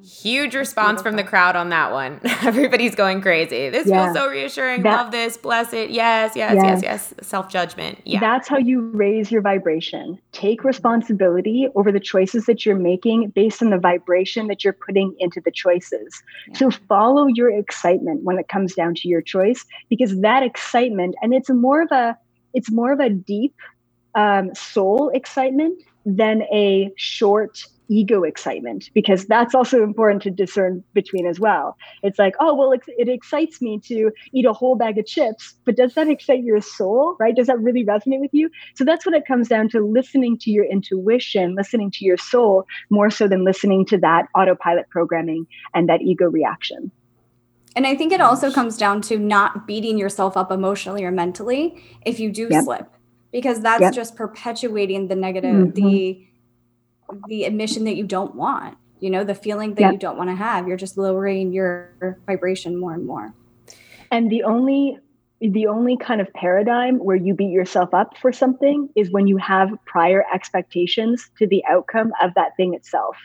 Huge response from the crowd on that one. *laughs* Everybody's going crazy. This yeah. feels so reassuring. That, Love this. Bless it. Yes, yes, yes, yes. yes. Self judgment. Yeah. That's how you raise your vibration. Take responsibility over the choices that you're making based on the vibration that you're putting into the choices. Yeah. So follow your excitement when it comes down to your choice, because that excitement, and it's more of a, it's more of a deep um, soul excitement than a short ego excitement because that's also important to discern between as well. It's like, oh, well, it, it, excites me to eat a whole bag of chips, but does that excite your soul, right? Does that really resonate with you? So that's what it comes down to listening to your intuition, listening to your soul more so than listening to that autopilot programming and that ego reaction. And I think it also comes down to not beating yourself up emotionally or mentally if you do yep. slip, because that's yep. just perpetuating the negative, mm-hmm. the the admission that you don't want you know the feeling that yep. you don't want to have. You're just lowering your vibration more and more. And the only the only kind of paradigm where you beat yourself up for something is when you have prior expectations to the outcome of that thing itself.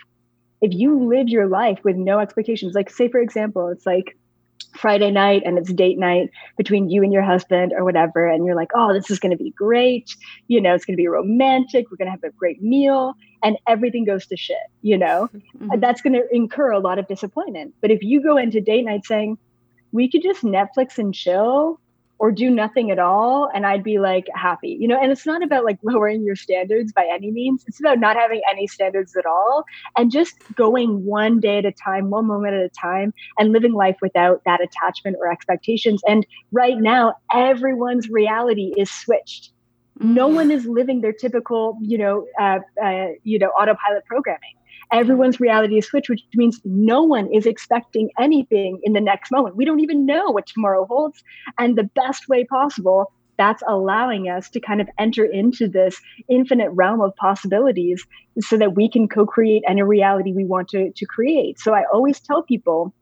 If you live your life with no expectations like say for example it's like Friday night and it's date night between you and your husband or whatever. And you're like, oh, this is going to be great. You know, it's going to be romantic. We're going to have a great meal and everything goes to shit, you know, mm-hmm. that's going to incur a lot of disappointment. But if you go into date night saying, we could just Netflix and chill or do nothing at all and i'd be like happy you know? And it's not about like *laughs* lowering your standards by any means. It's about not having any standards at all and just going one day at a time one moment at a time and living life without that attachment or expectations. And right now everyone's reality is switched. No mm. one is living their typical you know uh, uh, you know autopilot programming everyone's reality is switched, which means no one is expecting anything in the next moment. We don't even know what tomorrow holds. And the best way possible, that's allowing us to kind of enter into this infinite realm of possibilities so that we can co create any reality we want to, to create. So I always tell people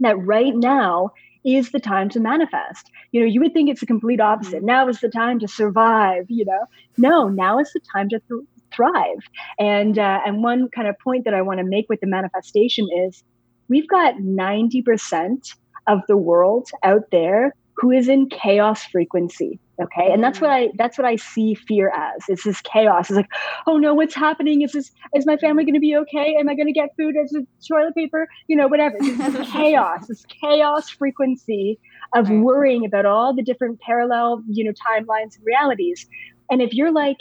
that right now is the time to manifest. You know, you would think it's the complete opposite. Mm-hmm. Now is the time to survive, you know. No, now is the time to th- thrive. And uh, and one kind of point that I want to make with the manifestation is we've got 90% of the world out there who is in chaos frequency okay? And that's what i that's what i see fear as. It's this chaos. It's like oh no what's happening? Is this is my family going to be okay? Am i going to get food is it toilet paper? You know whatever. This *laughs* chaos this chaos frequency of worrying about all the different parallel you know timelines and realities. And if you're like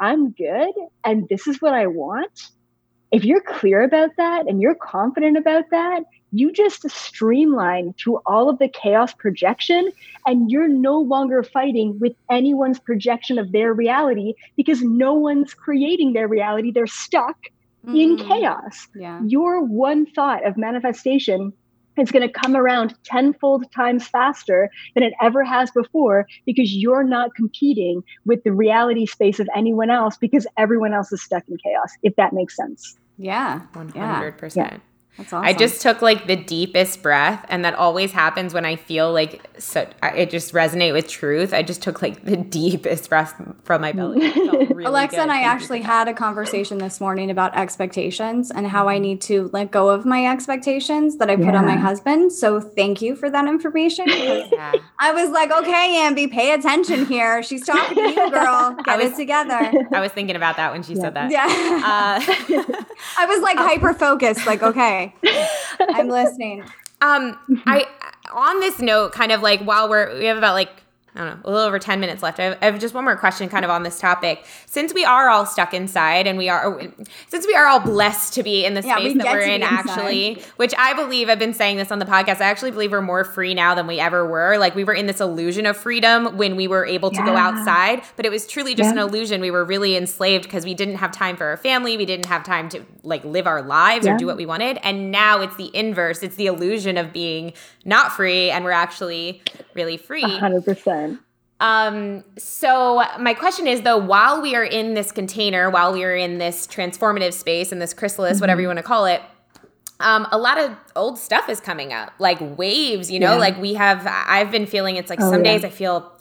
I'm good and this is what I want, if you're clear about that and you're confident about that, you just streamline through all of the chaos projection and you're no longer fighting with anyone's projection of their reality because no one's creating their reality. They're stuck mm. in chaos. Yeah. Your one thought of manifestation is going to come around tenfold times faster than it ever has before because you're not competing with the reality space of anyone else because everyone else is stuck in chaos, if that makes sense. Yeah. 100%. Yeah. That's awesome. I just took like the deepest breath, and that always happens when I feel like so it just resonate with truth. I just took like the *laughs* deepest breath from my belly. *laughs* Really Alexa good. and I actually had a conversation this morning about expectations and how I mm-hmm. need to let go of my expectations that I put yeah. on my husband. So thank you for that information. *laughs* Yeah. I was like, okay, Ambi, pay attention here. She's talking to you, girl. Get was, it together. I was thinking about that when she yeah. said that. Yeah. Uh, I was like hyper focused, like, okay. *laughs* I'm listening. Um, I on this note, kind of like while we're we have about like I don't know, a little over 10 minutes left. I have, I have, just one more question kind of on this topic. Since we are all stuck inside and we are, oh, since we are all blessed to be in the space yeah, that we're in actually, which I believe, I've been saying this on the podcast, I actually believe we're more free now than we ever were. Like we were in this illusion of freedom when we were able to yeah. go outside, but it was truly just yeah. an illusion. We were really enslaved because we didn't have time for our family. We didn't have time to like live our lives or do what we wanted. And now it's the inverse. It's the illusion of being not free and we're actually really free. 100%. Um, so my question is though, while we are in this container, while we are in this transformative space and this chrysalis, mm-hmm. whatever you want to call it, um, a lot of old stuff is coming up, like waves, you know, yeah. like we have, I've been feeling it's like oh, some yeah. days I feel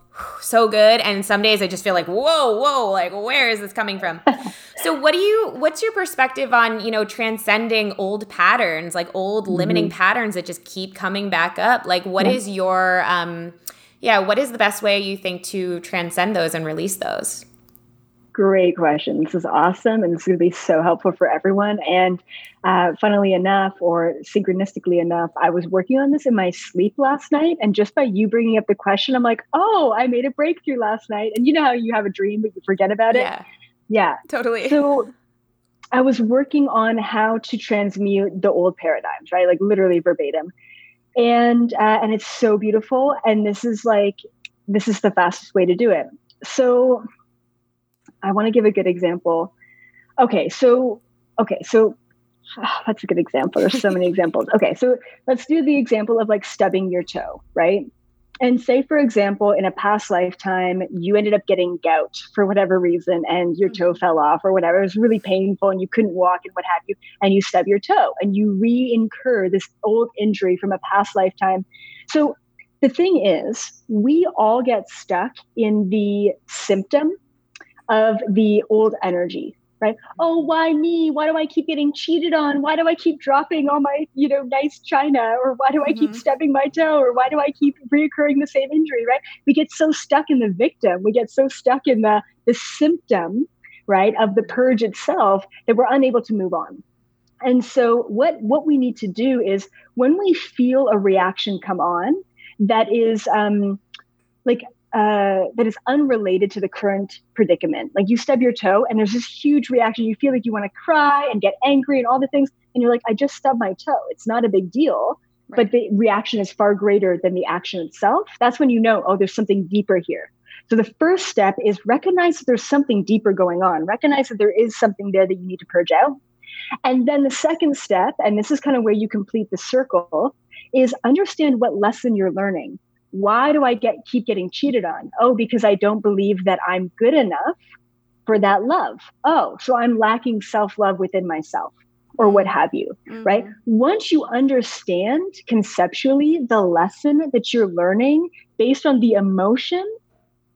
so good and some days I just feel like, whoa, whoa, like where is this coming from? *laughs* so what do you, what's your perspective on, you know, transcending old patterns, like old mm-hmm. limiting patterns that just keep coming back up? Like what yeah. is your, um, yeah, what is the best way you think to transcend those and release those? Great question. This is awesome, and this is going to be so helpful for everyone. And uh, funnily enough, or synchronistically enough, I was working on this in my sleep last night. And just by you bringing up the question, I'm like, oh, I made a breakthrough last night. And you know how you have a dream, but you forget about it? Yeah. Yeah. Totally. So I was working on how to transmute the old paradigms, right? Like literally verbatim and uh, and it's so beautiful and this is like this is the fastest way to do it. So i want to give a good example. Okay so okay so oh, *sighs* that's a good example. There's so many *laughs* examples. Okay so let's do the example of like stubbing your toe right and say for example in a past lifetime you ended up getting gout for whatever reason and your toe mm-hmm. fell off or whatever. It was really painful and you couldn't walk and what have you and you stub your toe and you re-incur this old injury from a past lifetime. So the thing is we all get stuck in the symptom of the old energy right? Oh, why me? Why do I keep getting cheated on? Why do I keep dropping all my, you know, nice china? Or why do I mm-hmm. keep stubbing my toe? Or why do I keep reoccurring the same injury, right? We get so stuck in the victim. We get so stuck in the the symptom, right, of the purge itself that we're unable to move on. And so what what we need to do is when we feel a reaction come on that is um like uh, that is unrelated to the current predicament. Like you stub your toe and there's this huge reaction. You feel like you want to cry and get angry and all the things. And you're like, I just stubbed my toe. It's not a big deal. Right. But the reaction is far greater than the action itself. That's when you know, oh, there's something deeper here. So the first step is recognize that there's something deeper going on. Recognize that there is something there that you need to purge out. And then the second step, and this is kind of where you complete the circle, is understand what lesson you're learning why do I get keep getting cheated on? Oh, because I don't believe that I'm good enough for that love. Oh, so I'm lacking self-love within myself or what have you, mm-hmm. right? Once you understand conceptually the lesson that you're learning based on the emotion,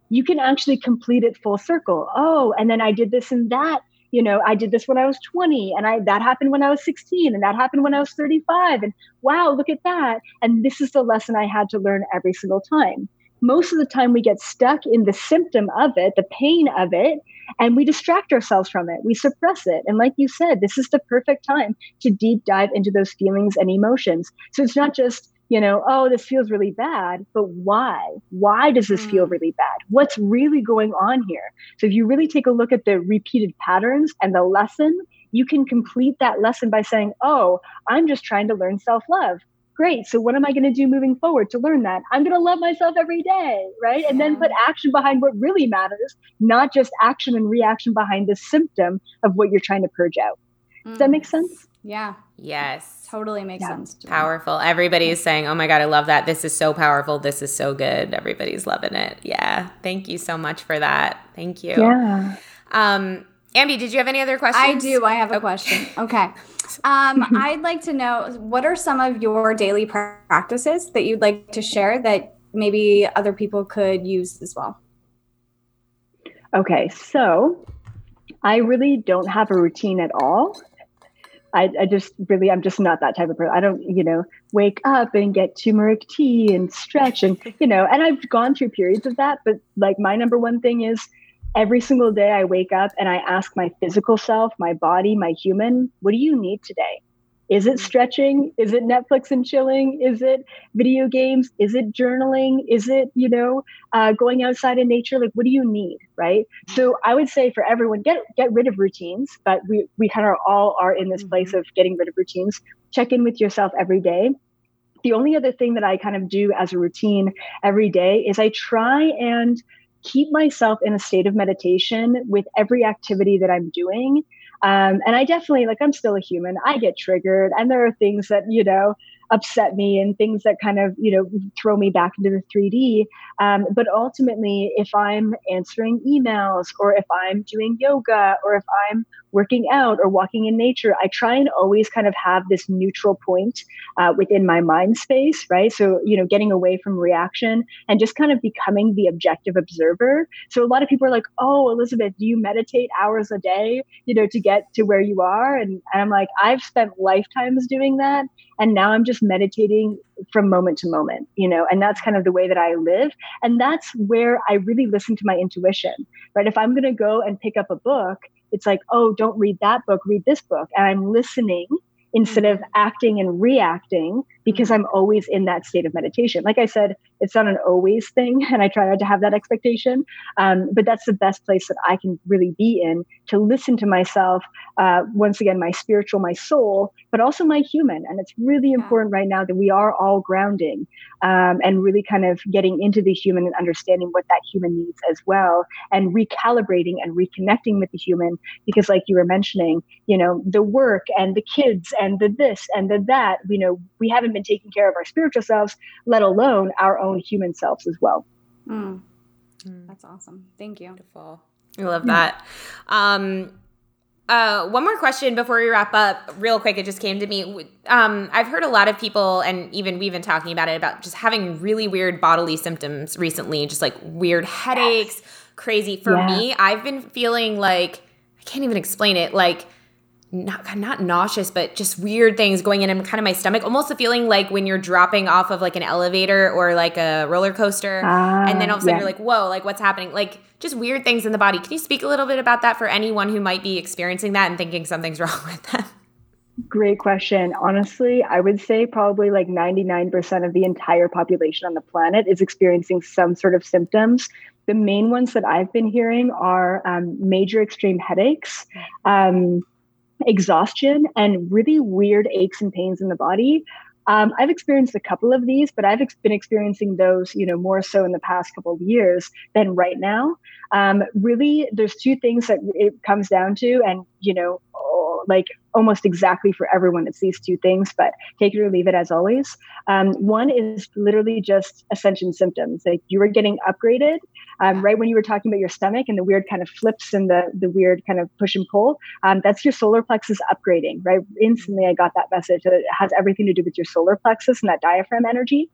you can actually complete it full circle. Oh, and then I did this and that you know i did this when i was 20 and i that happened when i was 16 and that happened when i was 35 and wow look at that. And this is the lesson i had to learn every single time. Most of the time we get stuck in the symptom of it the pain of it and we distract ourselves from it. We suppress it. And like you said this is the perfect time to deep dive into those feelings and emotions. So it's not just you know, oh, this feels really bad, but why? Why does this mm. feel really bad? What's really going on here? So if you really take a look at the repeated patterns and the lesson, you can complete that lesson by saying, oh, I'm just trying to learn self love. Great. So what am I going to do moving forward to learn that? I'm going to love myself every day, right? And then put action behind what really matters, not just action and reaction behind the symptom of what you're trying to purge out. Does that make sense? Yeah. Yes. Totally makes Yeah. sense. to me. Powerful. Everybody's saying, "Oh my god, I love that. This is so powerful. This is so good." Everybody's loving it. Yeah. Thank you so much for that. Thank you. Yeah. Um, Ambi, did you have any other questions? I do. I have a question. *laughs* Okay. Um, *laughs* I'd like to know what are some of your daily practices that you'd like to share that maybe other people could use as well? Okay, so I really don't have a routine at all. I, I just really, I'm just not that type of person. I don't, you know, wake up and get turmeric tea and stretch and, *laughs* you know, and I've gone through periods of that. But like my number one thing is every single day I wake up and I ask my physical self, my body, my human, what do you need today? Is it stretching? Is it Netflix and chilling? Is it video games? Is it journaling? Is it, you know, uh, going outside in nature? Like, what do you need? Right. So I would say for everyone, get get rid of routines. But we we kind of all are in this place of getting rid of routines. Check in with yourself every day. The only other thing that I kind of do as a routine every day is I try and keep myself in a state of meditation with every activity that I'm doing. Um, and I definitely like I'm still a human. I get triggered, and there are things that you know upset me and things that kind of you know throw me back into the 3D. Um, but ultimately, if I'm answering emails or if I'm doing yoga or if I'm working out or walking in nature, I try and always kind of have this neutral point uh, within my mind space, right? So you know, getting away from reaction and just kind of becoming the objective observer. So a lot of people are like, "Oh, Elizabeth, do you meditate hours a day, you know, to get to where you are?" And, and I'm like, "I've spent lifetimes doing that, and now I'm just meditating from moment to moment, you know, and that's kind of the way that I live. And that's where I really listen to my intuition, right? If I'm going to go and pick up a book, it's like, oh, don't read that book, read this book. And I'm listening instead of acting and reacting because I'm always in that state of meditation. Like I said, it's not an always thing, *laughs* and I try not to have that expectation. Um, but that's the best place that I can really be in to listen to myself. Uh, once again, my spiritual, my soul, but also my human. And it's really important right now that we are all grounding um, and really kind of getting into the human and understanding what that human needs as well, and recalibrating and reconnecting with the human. Because, like you were mentioning, you know, the work and the kids and the this and the that, you know, we haven't been taking care of our spiritual selves, let alone our own human selves as well. Mm. That's awesome. Thank you. Beautiful. I love that. Um, uh, one more question before we wrap up, real quick. It just came to me. Um, I've heard a lot of people, and even we've been talking about it, about just having really weird bodily symptoms recently, just like weird headaches, crazy. For Yeah. me, I've been feeling like I can't even explain it. Like not not nauseous, but just weird things going in and kind of my stomach. Almost a feeling like when you're dropping off of like an elevator or like a roller coaster, and then all of a sudden Ah, you're like, "Whoa! Like what's happening?" Like just weird things in the body. Can you speak a little bit about that for anyone who might be experiencing that and thinking something's *laughs* wrong with them? Great question. Honestly, I would say probably like 99% of the entire population on the planet is experiencing some sort of symptoms. The main ones that I've been hearing are um, major extreme headaches, um, exhaustion, and really weird aches and pains in the body. Um, I've experienced a couple of these, but I've ex- been experiencing those, you know, more so in the past couple of years than right now. Um, really, there's two things that it comes down to, and you know, like almost exactly for everyone, it's these two things. But take it or leave it, as always. Um, one is literally just ascension symptoms, like you were getting upgraded um, right when you were talking about your stomach and the weird kind of flips and the the weird kind of push and pull. Um, that's your solar plexus upgrading, right? Instantly, I got that message that it has everything to do with your solar plexus and that diaphragm energy.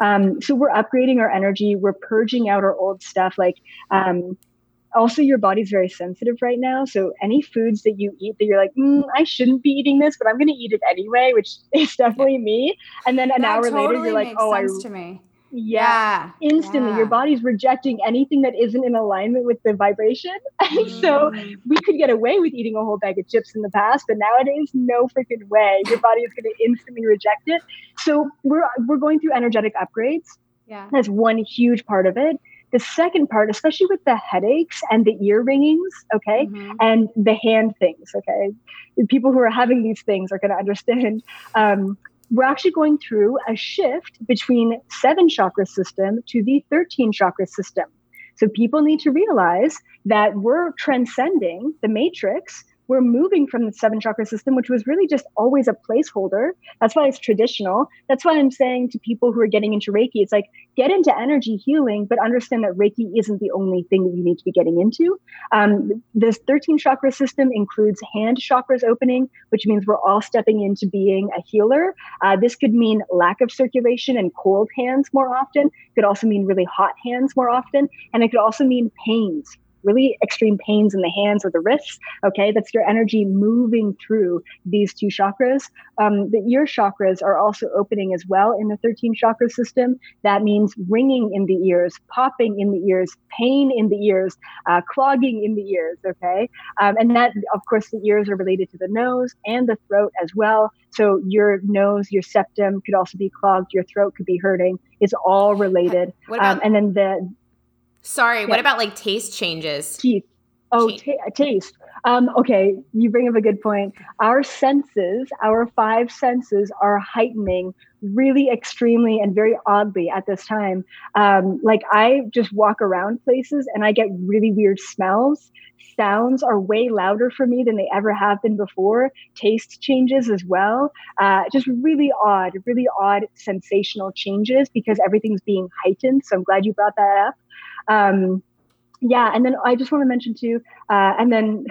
Um, so we're upgrading our energy. We're purging out our old stuff. Like, um, also your body's very sensitive right now. So any foods that you eat that you're like, mm, I shouldn't be eating this, but I'm going to eat it anyway, which *laughs* is definitely me. And then an That hour later, you're like, oh, I sense to me. yeah, Yeah. instantly your body's rejecting anything that isn't in alignment with the vibration. And *laughs* so Mm. we could get away with eating a whole bag of chips in the past, but nowadays, no freaking way. Your body is going to instantly reject it. So we're we're going through energetic upgrades. Yeah. That's one huge part of it. The second part, especially with the headaches and the ear ringings, okay, Mhm. and the hand things, okay, the people who are having these things are going to understand. *laughs* Um, we're actually going through a shift between seven chakra system to the 13 chakra system. So people need to realize that we're transcending the matrix we're moving from the seven chakra system, which was really just always a placeholder. That's why it's traditional. That's why I'm saying to people who are getting into Reiki, it's like get into energy healing, but understand that Reiki isn't the only thing that you need to be getting into. Um, this 13 chakra system includes hand chakras opening, which means we're all stepping into being a healer. Uh, this could mean lack of circulation and cold hands more often. Could also mean really hot hands more often. And it could also mean pains really extreme pains in the hands or the wrists. Okay, that's your energy moving through these two chakras. Um, the ear chakras are also opening as well in the 13 chakra system. That means ringing in the ears, popping in the ears, pain in the ears, uh, clogging in the ears. Okay, um, and that, of course, the ears are related to the nose and the throat as well. So your nose, your septum could also be clogged. Your throat could be hurting. It's all related. Um, and then the Sorry, yeah. what about like taste changes? Teeth. Oh, taste. Um, okay, you bring up a good point. Our senses, our five senses, are heightening really extremely and very oddly at this time. Um, like I just walk around places and I get really weird smells. Sounds are way louder for me than they ever have been before. Taste changes as well. Uh, just really odd, really odd sensational changes because everything's being heightened. So I'm glad you brought that up. Um, yeah, and then I just want to mention too, uh, and then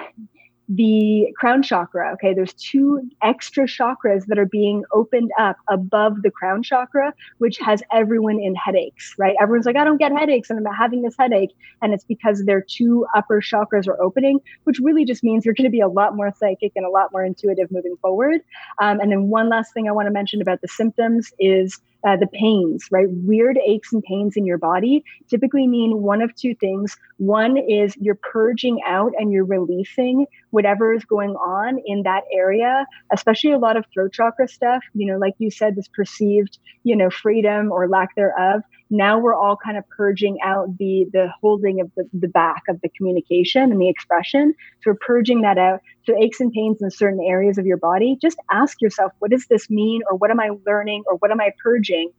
the crown chakra. Okay, there's two extra chakras that are being opened up above the crown chakra, which has everyone in headaches, right? Everyone's like, I don't get headaches and I'm having this headache. And it's because their two upper chakras are opening, which really just means you're going to be a lot more psychic and a lot more intuitive moving forward. Um, and then one last thing I want to mention about the symptoms is uh, the pains, right? Weird aches and pains in your body typically mean one of two things. One is you're purging out and you're releasing whatever is going on in that area, especially a lot of throat chakra stuff. You know, like you said, this perceived, you know, freedom or lack thereof now we're all kind of purging out the the holding of the, the back of the communication and the expression. So we're purging that out. So aches and pains in certain areas of your body just ask yourself what does this mean? Or what am i learning? Or what am i purging?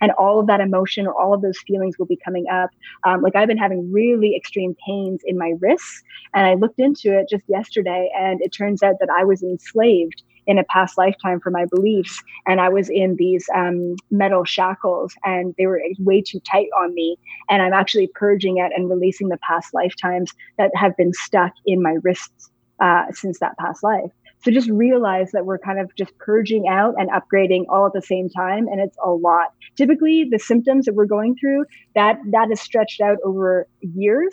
And all of that emotion or all of those feelings will be coming up. Um, like I've been having really extreme pains in my wrists, and I looked into it just yesterday, and it turns out that I was enslaved in a past lifetime for my beliefs. And I was in these um, metal shackles and they were way too tight on me. And I'm actually purging it and releasing the past lifetimes that have been stuck in my wrists uh, since that past life. So just realize that we're kind of just purging out and upgrading all at the same time, and it's a lot. Typically, the symptoms that we're going through that that is stretched out over years,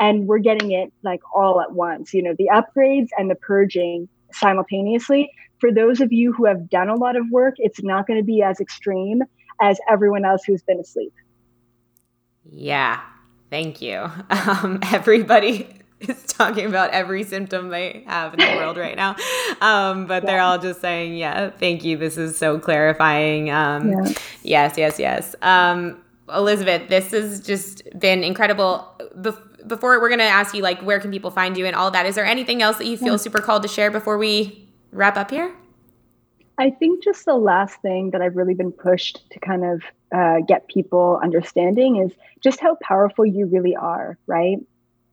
and we're getting it like all at once. You know, the upgrades and the purging simultaneously for those of you who have done a lot of work, it's not going to be as extreme as everyone else who's been asleep. Yeah, thank you. *laughs* Um, everybody *laughs* is talking about every symptom they have in the *laughs* world right now. Um, but yeah. they're all just saying, yeah, thank you. This is so clarifying. Um, yeah. Yes, yes, yes. Um, Elizabeth, this has just been incredible. Bef- before we're going to ask you, like, where can people find you and all that, is there anything else that you feel yeah. super called to share before we wrap up here? I think just the last thing that I've really been pushed to kind of uh, get people understanding is just how powerful you really are, right?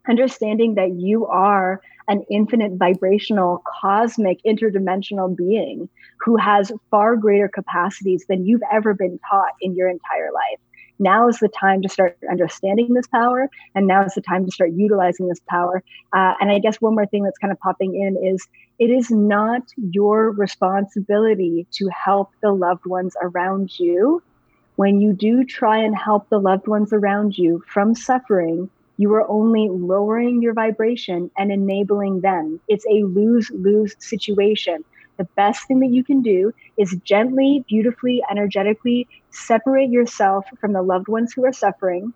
Understanding that you are an infinite vibrational, cosmic, interdimensional being who has far greater capacities than you've ever been taught in your entire life now is the time to start understanding this power and now is the time to start utilizing this power. Uh, and i guess one more thing that's kind of popping in is it is not your responsibility to help the loved ones around you. When you do try and help the loved ones around you from suffering you are only lowering your vibration and enabling them. It's a lose lose situation the best thing that you can do is gently, beautifully, energetically separate yourself from the loved ones who are suffering.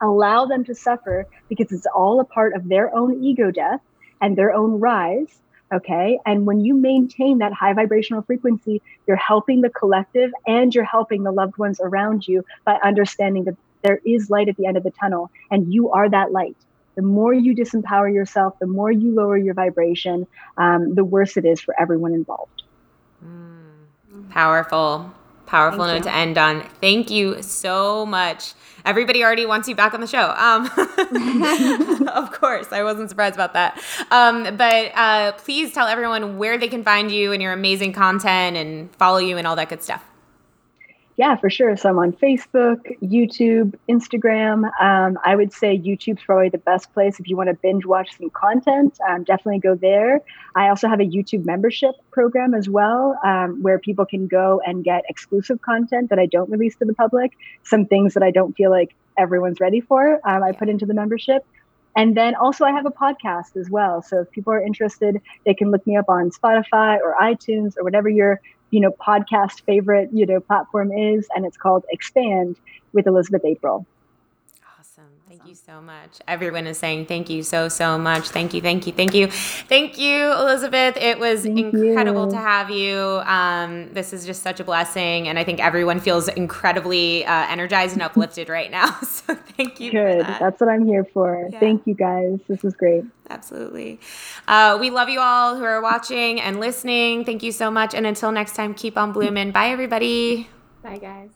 Allow them to suffer because it's all a part of their own ego death and their own rise. Okay. And when you maintain that high vibrational frequency, you're helping the collective and you're helping the loved ones around you by understanding that there is light at the end of the tunnel and you are that light the more you disempower yourself, the more you lower your vibration, um, the worse it is for everyone involved. Mm, powerful. powerful Thank note you. to end on. Thank you so much. Everybody already wants you back on the show. Um, *laughs* of course, I wasn't surprised about that. Um, but uh, please tell everyone where they can find you and your amazing content and follow you and all that good stuff. Yeah, for sure. So I'm on Facebook, YouTube, Instagram. Um, I would say YouTube's probably the best place if you want to binge watch some content. Um, definitely go there. I also have a YouTube membership program as well, um, where people can go and get exclusive content that I don't release to the public. Some things that I don't feel like everyone's ready for, um, I put into the membership. And then also, I have a podcast as well. So if people are interested, they can look me up on Spotify or iTunes or whatever your you know podcast favorite you know platform is and it's called expand with elizabeth april you so much everyone is saying thank you so so much thank you thank you thank you thank you elizabeth it was thank incredible you. to have you um, this is just such a blessing and i think everyone feels incredibly uh, energized and uplifted right now *laughs* so thank you good that. that's what i'm here for yeah. thank you guys this was great Absolutely. Uh, we love you all who are watching and listening. Thank you so much. And until next time, keep on blooming. Bye, everybody. Bye, guys.